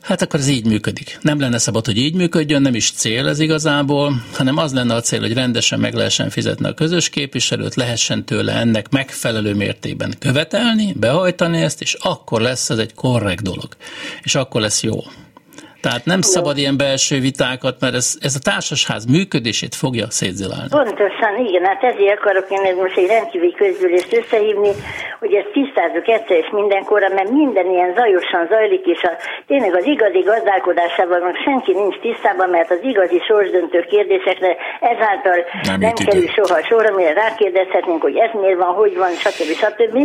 S2: Hát akkor ez így működik. Nem lenne szabad, hogy így működjön, nem is cél ez igazából, hanem az lenne a cél, hogy rendesen meg lehessen fizetni a közös képviselőt, lehessen tőle ennek megfelelő mértékben követelni, behajtani ezt, és akkor lesz ez egy korrekt dolog. És akkor lesz jó. Tehát nem szabad ilyen belső vitákat, mert ez, ez a társasház működését fogja szétzilálni.
S7: Pontosan, igen, hát ezért akarok én most egy rendkívüli közgyűlést összehívni, hogy ezt tisztázzuk egyszer és mindenkorra, mert minden ilyen zajosan zajlik, és a, tényleg az igazi gazdálkodásával meg senki nincs tisztában, mert az igazi sorsdöntő kérdésekre ezáltal nem, nem kerül soha sor, amire rákérdezhetnénk, hogy ez miért van, hogy van, stb. stb.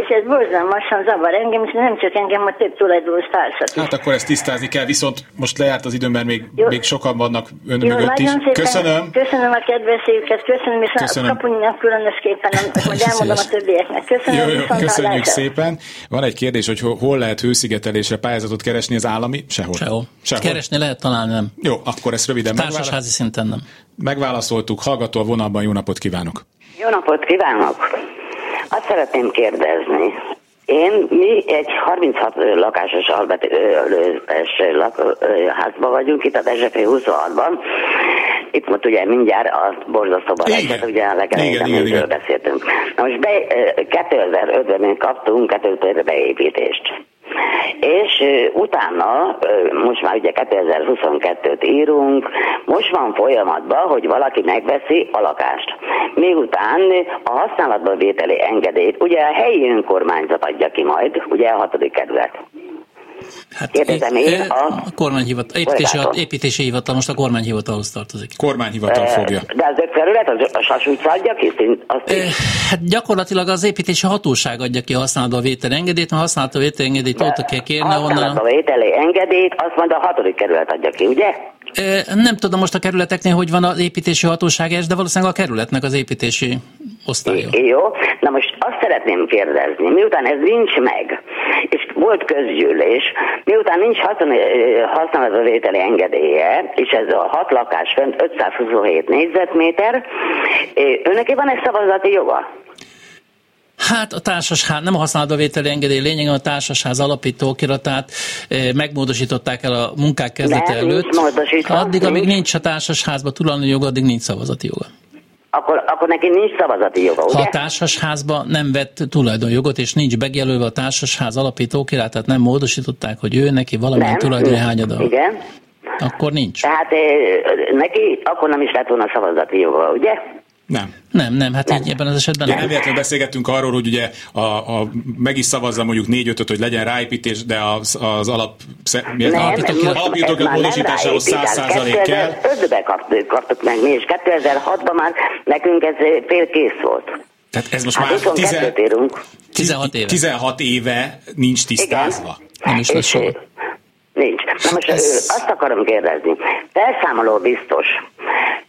S7: És ez borzalmasan zavar engem, és nem csak engem, a több tulajdonos társat.
S1: Hát akkor ezt tisztázni kell, viszont viszont most lejárt az időm, mert még, még sokan vannak ön Jó, mögött is. Szépen,
S7: köszönöm. Köszönöm a kedvességüket, köszönöm, és köszönöm. a kapunyinak különösképpen, hogy elmondom a többieknek. Köszönöm.
S1: Jó, Nagyon köszönjük szépen. Van egy kérdés, hogy hol lehet hőszigetelésre pályázatot keresni az állami? Sehol.
S2: Sehol. Sehol. Keresni lehet, találni nem.
S1: Jó, akkor ezt röviden
S2: Társasházi megválasz... szinten nem.
S1: Megválaszoltuk. Hallgató a vonalban, jó napot kívánok!
S8: Jó napot kívánok! Azt szeretném kérdezni, én, mi egy 36 lakásos albetes házban vagyunk, itt a Dezsefé 26-ban. Itt most ugye mindjárt a borzasztó baleset, ugye a legelején beszéltünk. Na most be, 2005-ben kaptunk 2005 beépítést. És utána, most már ugye 2022-t írunk, most van folyamatban, hogy valaki megveszi a lakást. Miután a használatba vételi engedélyt, ugye a helyi önkormányzat adja ki majd, ugye a hatodik kerület.
S2: Hát Kérdezem én a... a kormányhivatal, építési, építési hivatal most a kormányhivatalhoz tartozik.
S1: Kormányhivatal fogja.
S8: De az öt kerület, az, a Sas utca adja ki?
S2: Hát gyakorlatilag az építési hatóság adja ki a használatba vételi engedélyt, mert használatba vételi engedélyt ott kell kérni
S8: onnan. Használatba vételi engedélyt, azt mondja a hatodik kerület adja ki, ugye?
S2: Nem tudom most a kerületeknél, hogy van az építési hatóság, de valószínűleg a kerületnek az építési osztálya.
S8: Jó, na most azt szeretném kérdezni, miután ez nincs meg, és volt közgyűlés, miután nincs használatbevételi engedélye, és ez a hat lakás fönt 527 négyzetméter, önnek van egy szavazati joga?
S2: Hát a társasház, nem a használatbevételi engedély lényeg, a társasház alapító okiratát megmódosították el a munkák kezdete nem, előtt. Addig, amíg nincs a társasházban tulajdonjog, addig nincs szavazati joga
S8: akkor, akkor neki nincs szavazati joga, ugye?
S2: Ha a társasházban nem vett tulajdonjogot, és nincs megjelölve a társasház alapító tehát nem módosították, hogy ő neki valamilyen tulajdoni hányada.
S8: Igen.
S2: Akkor nincs.
S8: Tehát neki akkor nem is lett volna szavazati joga, ugye?
S1: Nem.
S2: Nem, nem, hát nem. így ebben az esetben
S1: nem. Nem véletlenül beszélgettünk arról, hogy ugye a, a, meg is szavazza mondjuk négy ötöt, hogy legyen ráépítés, de az, az alap
S8: alapítók módosításához száz százalék kell. 2005-ben kaptuk, kaptuk meg mi, és 2006-ban már nekünk ez fél kész volt.
S1: Tehát ez most hát már
S2: 16 éve.
S1: 16 éve nincs tisztázva.
S2: Igen. Nem is lesz soha.
S8: Nincs. Na most ez... azt akarom kérdezni. Felszámoló biztos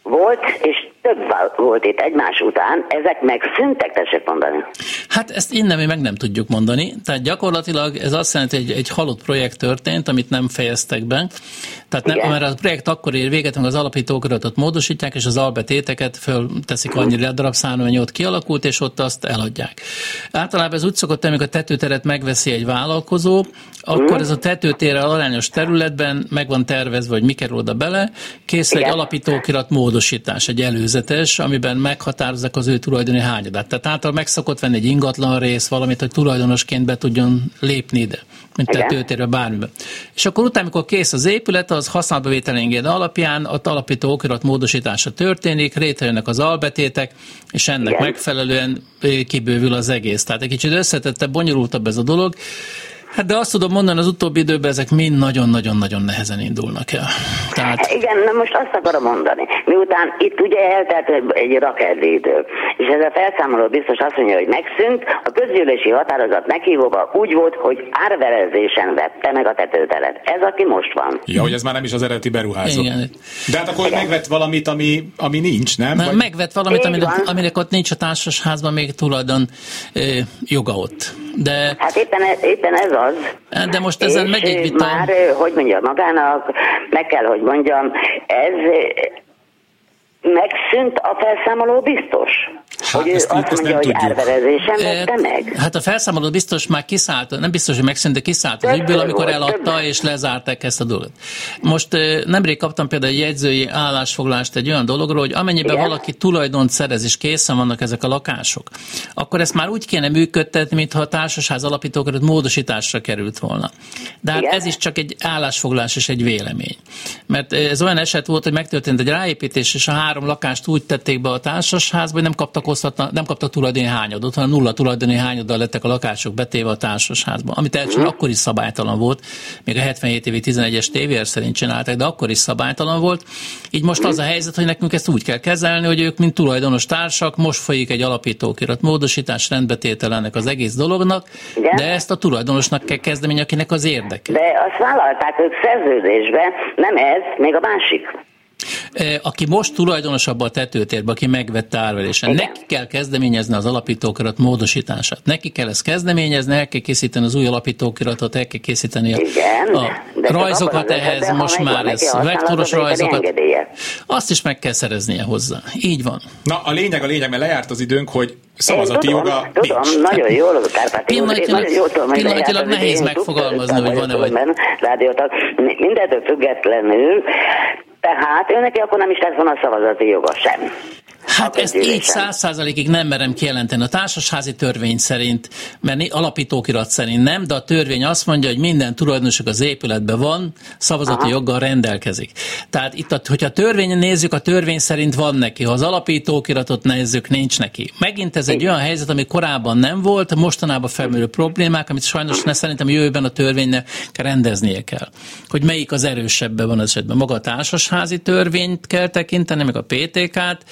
S8: volt, és több volt itt egymás után, ezek meg szüntek, tessék mondani.
S2: Hát ezt innen mi meg nem tudjuk mondani. Tehát gyakorlatilag ez azt jelenti, hogy egy, egy halott projekt történt, amit nem fejeztek be. Tehát nem, mert a projekt akkor ér véget, amikor az alapítókaratot módosítják, és az albetéteket fölteszik annyira darab számra, hogy ott kialakult, és ott azt eladják. Általában ez úgy szokott, amikor a tetőteret megveszi egy vállalkozó, akkor ez a tetőtérrel arányos területben meg van tervezve, hogy mi kerül oda bele, kész egy alapítókirat módosítás, egy előzetes, amiben meghatározzák az ő tulajdoni hányadát. Tehát által meg szokott venni egy ingatlan rész, valamit, hogy tulajdonosként be tudjon lépni ide, mint tetőtérbe bármiben. És akkor utána, amikor kész az épület, az használatba alapján a alapító okirat módosítása történik, létrejönnek az albetétek, és ennek Igen. megfelelően kibővül az egész. Tehát egy kicsit összetettebb, bonyolultabb ez a dolog. Hát de azt tudom mondani, az utóbbi időben ezek mind nagyon-nagyon-nagyon nehezen indulnak el.
S8: Tehát... Hát igen, na most azt akarom mondani. Miután itt ugye eltelt egy rakedidő, és ez a felszámoló biztos azt mondja, hogy megszűnt, a közgyűlési határozat meghívóba úgy volt, hogy árverezésen vette meg a tetőteret. Ez aki most van.
S1: Ja, hogy ez már nem is az eredeti beruházó. Igen. De hát akkor igen. megvett valamit, ami, ami nincs, nem?
S2: Vagy... Megvett valamit, aminek, aminek ott nincs a társasházban még tulajdon e, joga ott. De...
S8: Hát éppen, éppen ez az.
S2: De most ezen megy egy vita.
S8: Már, hogy mondja, magának, meg kell, hogy mondjam, ez megszűnt a felszámoló biztos? Hát hogy ezt, azt ezt mondja, hogy árverezésen vette meg?
S2: Hát a felszámoló biztos már kiszállt, nem biztos, hogy megszűnt, de kiszállt az ügyből, amikor eladta több. és lezárták ezt a dolgot. Most nemrég kaptam például egy jegyzői állásfoglalást egy olyan dologról, hogy amennyiben Igen? valaki tulajdont szerez és készen vannak ezek a lakások, akkor ezt már úgy kéne működtetni, mintha a társasház alapítókat módosításra került volna. De hát Igen? ez is csak egy állásfoglalás és egy vélemény. Mert ez olyan eset volt, hogy megtörtént egy ráépítés, és a három lakást úgy tették be a társasházba, hogy nem kaptak osztatna, nem kaptak tulajdoni hányadot, hanem nulla tulajdoni hányaddal lettek a lakások betéve a társasházba, amit elsősorban mm. akkor is szabálytalan volt, még a 77 évi 11-es TVR szerint csinálták, de akkor is szabálytalan volt. Így most az a helyzet, hogy nekünk ezt úgy kell kezelni, hogy ők, mint tulajdonos társak, most folyik egy alapítókirat módosítás, rendbetétel ennek az egész dolognak, Igen? de ezt a tulajdonosnak kell kezdeni, akinek az érdeke.
S8: De azt vállalták ők szerződésbe, nem ez, még a másik.
S2: Aki most tulajdonosabb a tetőtérben, aki megvette árverésen, neki kell kezdeményezni az alapítókirat módosítását. Neki kell ezt kezdeményezni, el kell készíteni az új alapítókiratot, el kell készíteni a,
S8: Igen,
S2: a rajzokat ehhez, most már ez vektoros rajzokat. Azt is meg kell szereznie hozzá. Így van.
S1: Na, a lényeg, a lényeg, mert lejárt az időnk, hogy szavazati
S8: tudom,
S1: joga
S8: Tudom,
S1: nincs.
S8: nagyon jól, én
S2: Pillanatilag-
S8: nagyon jól tudom,
S2: pillanatilag
S8: lejárt az
S2: nehéz megfogalmazni, hogy van-e vagy-
S8: Rádiótag, Mi- mindentől függetlenül, tehát ő neki akkor nem is lett volna szavazati joga sem.
S2: Hát ezt így száz százalékig nem merem kijelenteni. A társasházi törvény szerint, mert alapítókirat szerint nem, de a törvény azt mondja, hogy minden tulajdonosok az épületben van, szavazati Aha. joggal rendelkezik. Tehát itt, a, hogyha a törvényen nézzük, a törvény szerint van neki. Ha az alapítókiratot nézzük, nincs neki. Megint ez egy olyan helyzet, ami korábban nem volt, mostanában felmerülő problémák, amit sajnos ne, szerintem jövőben a törvénynek rendeznie kell. Hogy melyik az erősebben van az esetben. Maga a társasházi törvényt kell tekinteni, meg a PTK-t,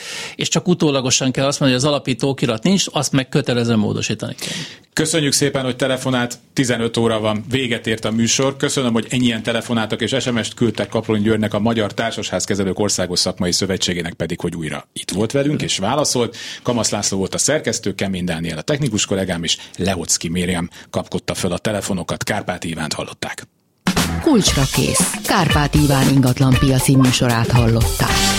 S2: és csak utólagosan kell azt mondani, hogy az alapítókirat nincs, azt meg kötelező módosítani kell.
S1: Köszönjük szépen, hogy telefonált. 15 óra van, véget ért a műsor. Köszönöm, hogy ennyien telefonáltak és SMS-t küldtek Kaplony Györgynek a Magyar Társasházkezelők Országos Szakmai Szövetségének pedig, hogy újra itt volt velünk és válaszolt. Kamasz László volt a szerkesztő, Kemény Dániel a technikus kollégám, és Leocki Mériam kapkodta föl a telefonokat. Kárpát Ivánt hallották.
S4: Kulcsra kész. Kárpát Iván ingatlan piaci műsorát hallották.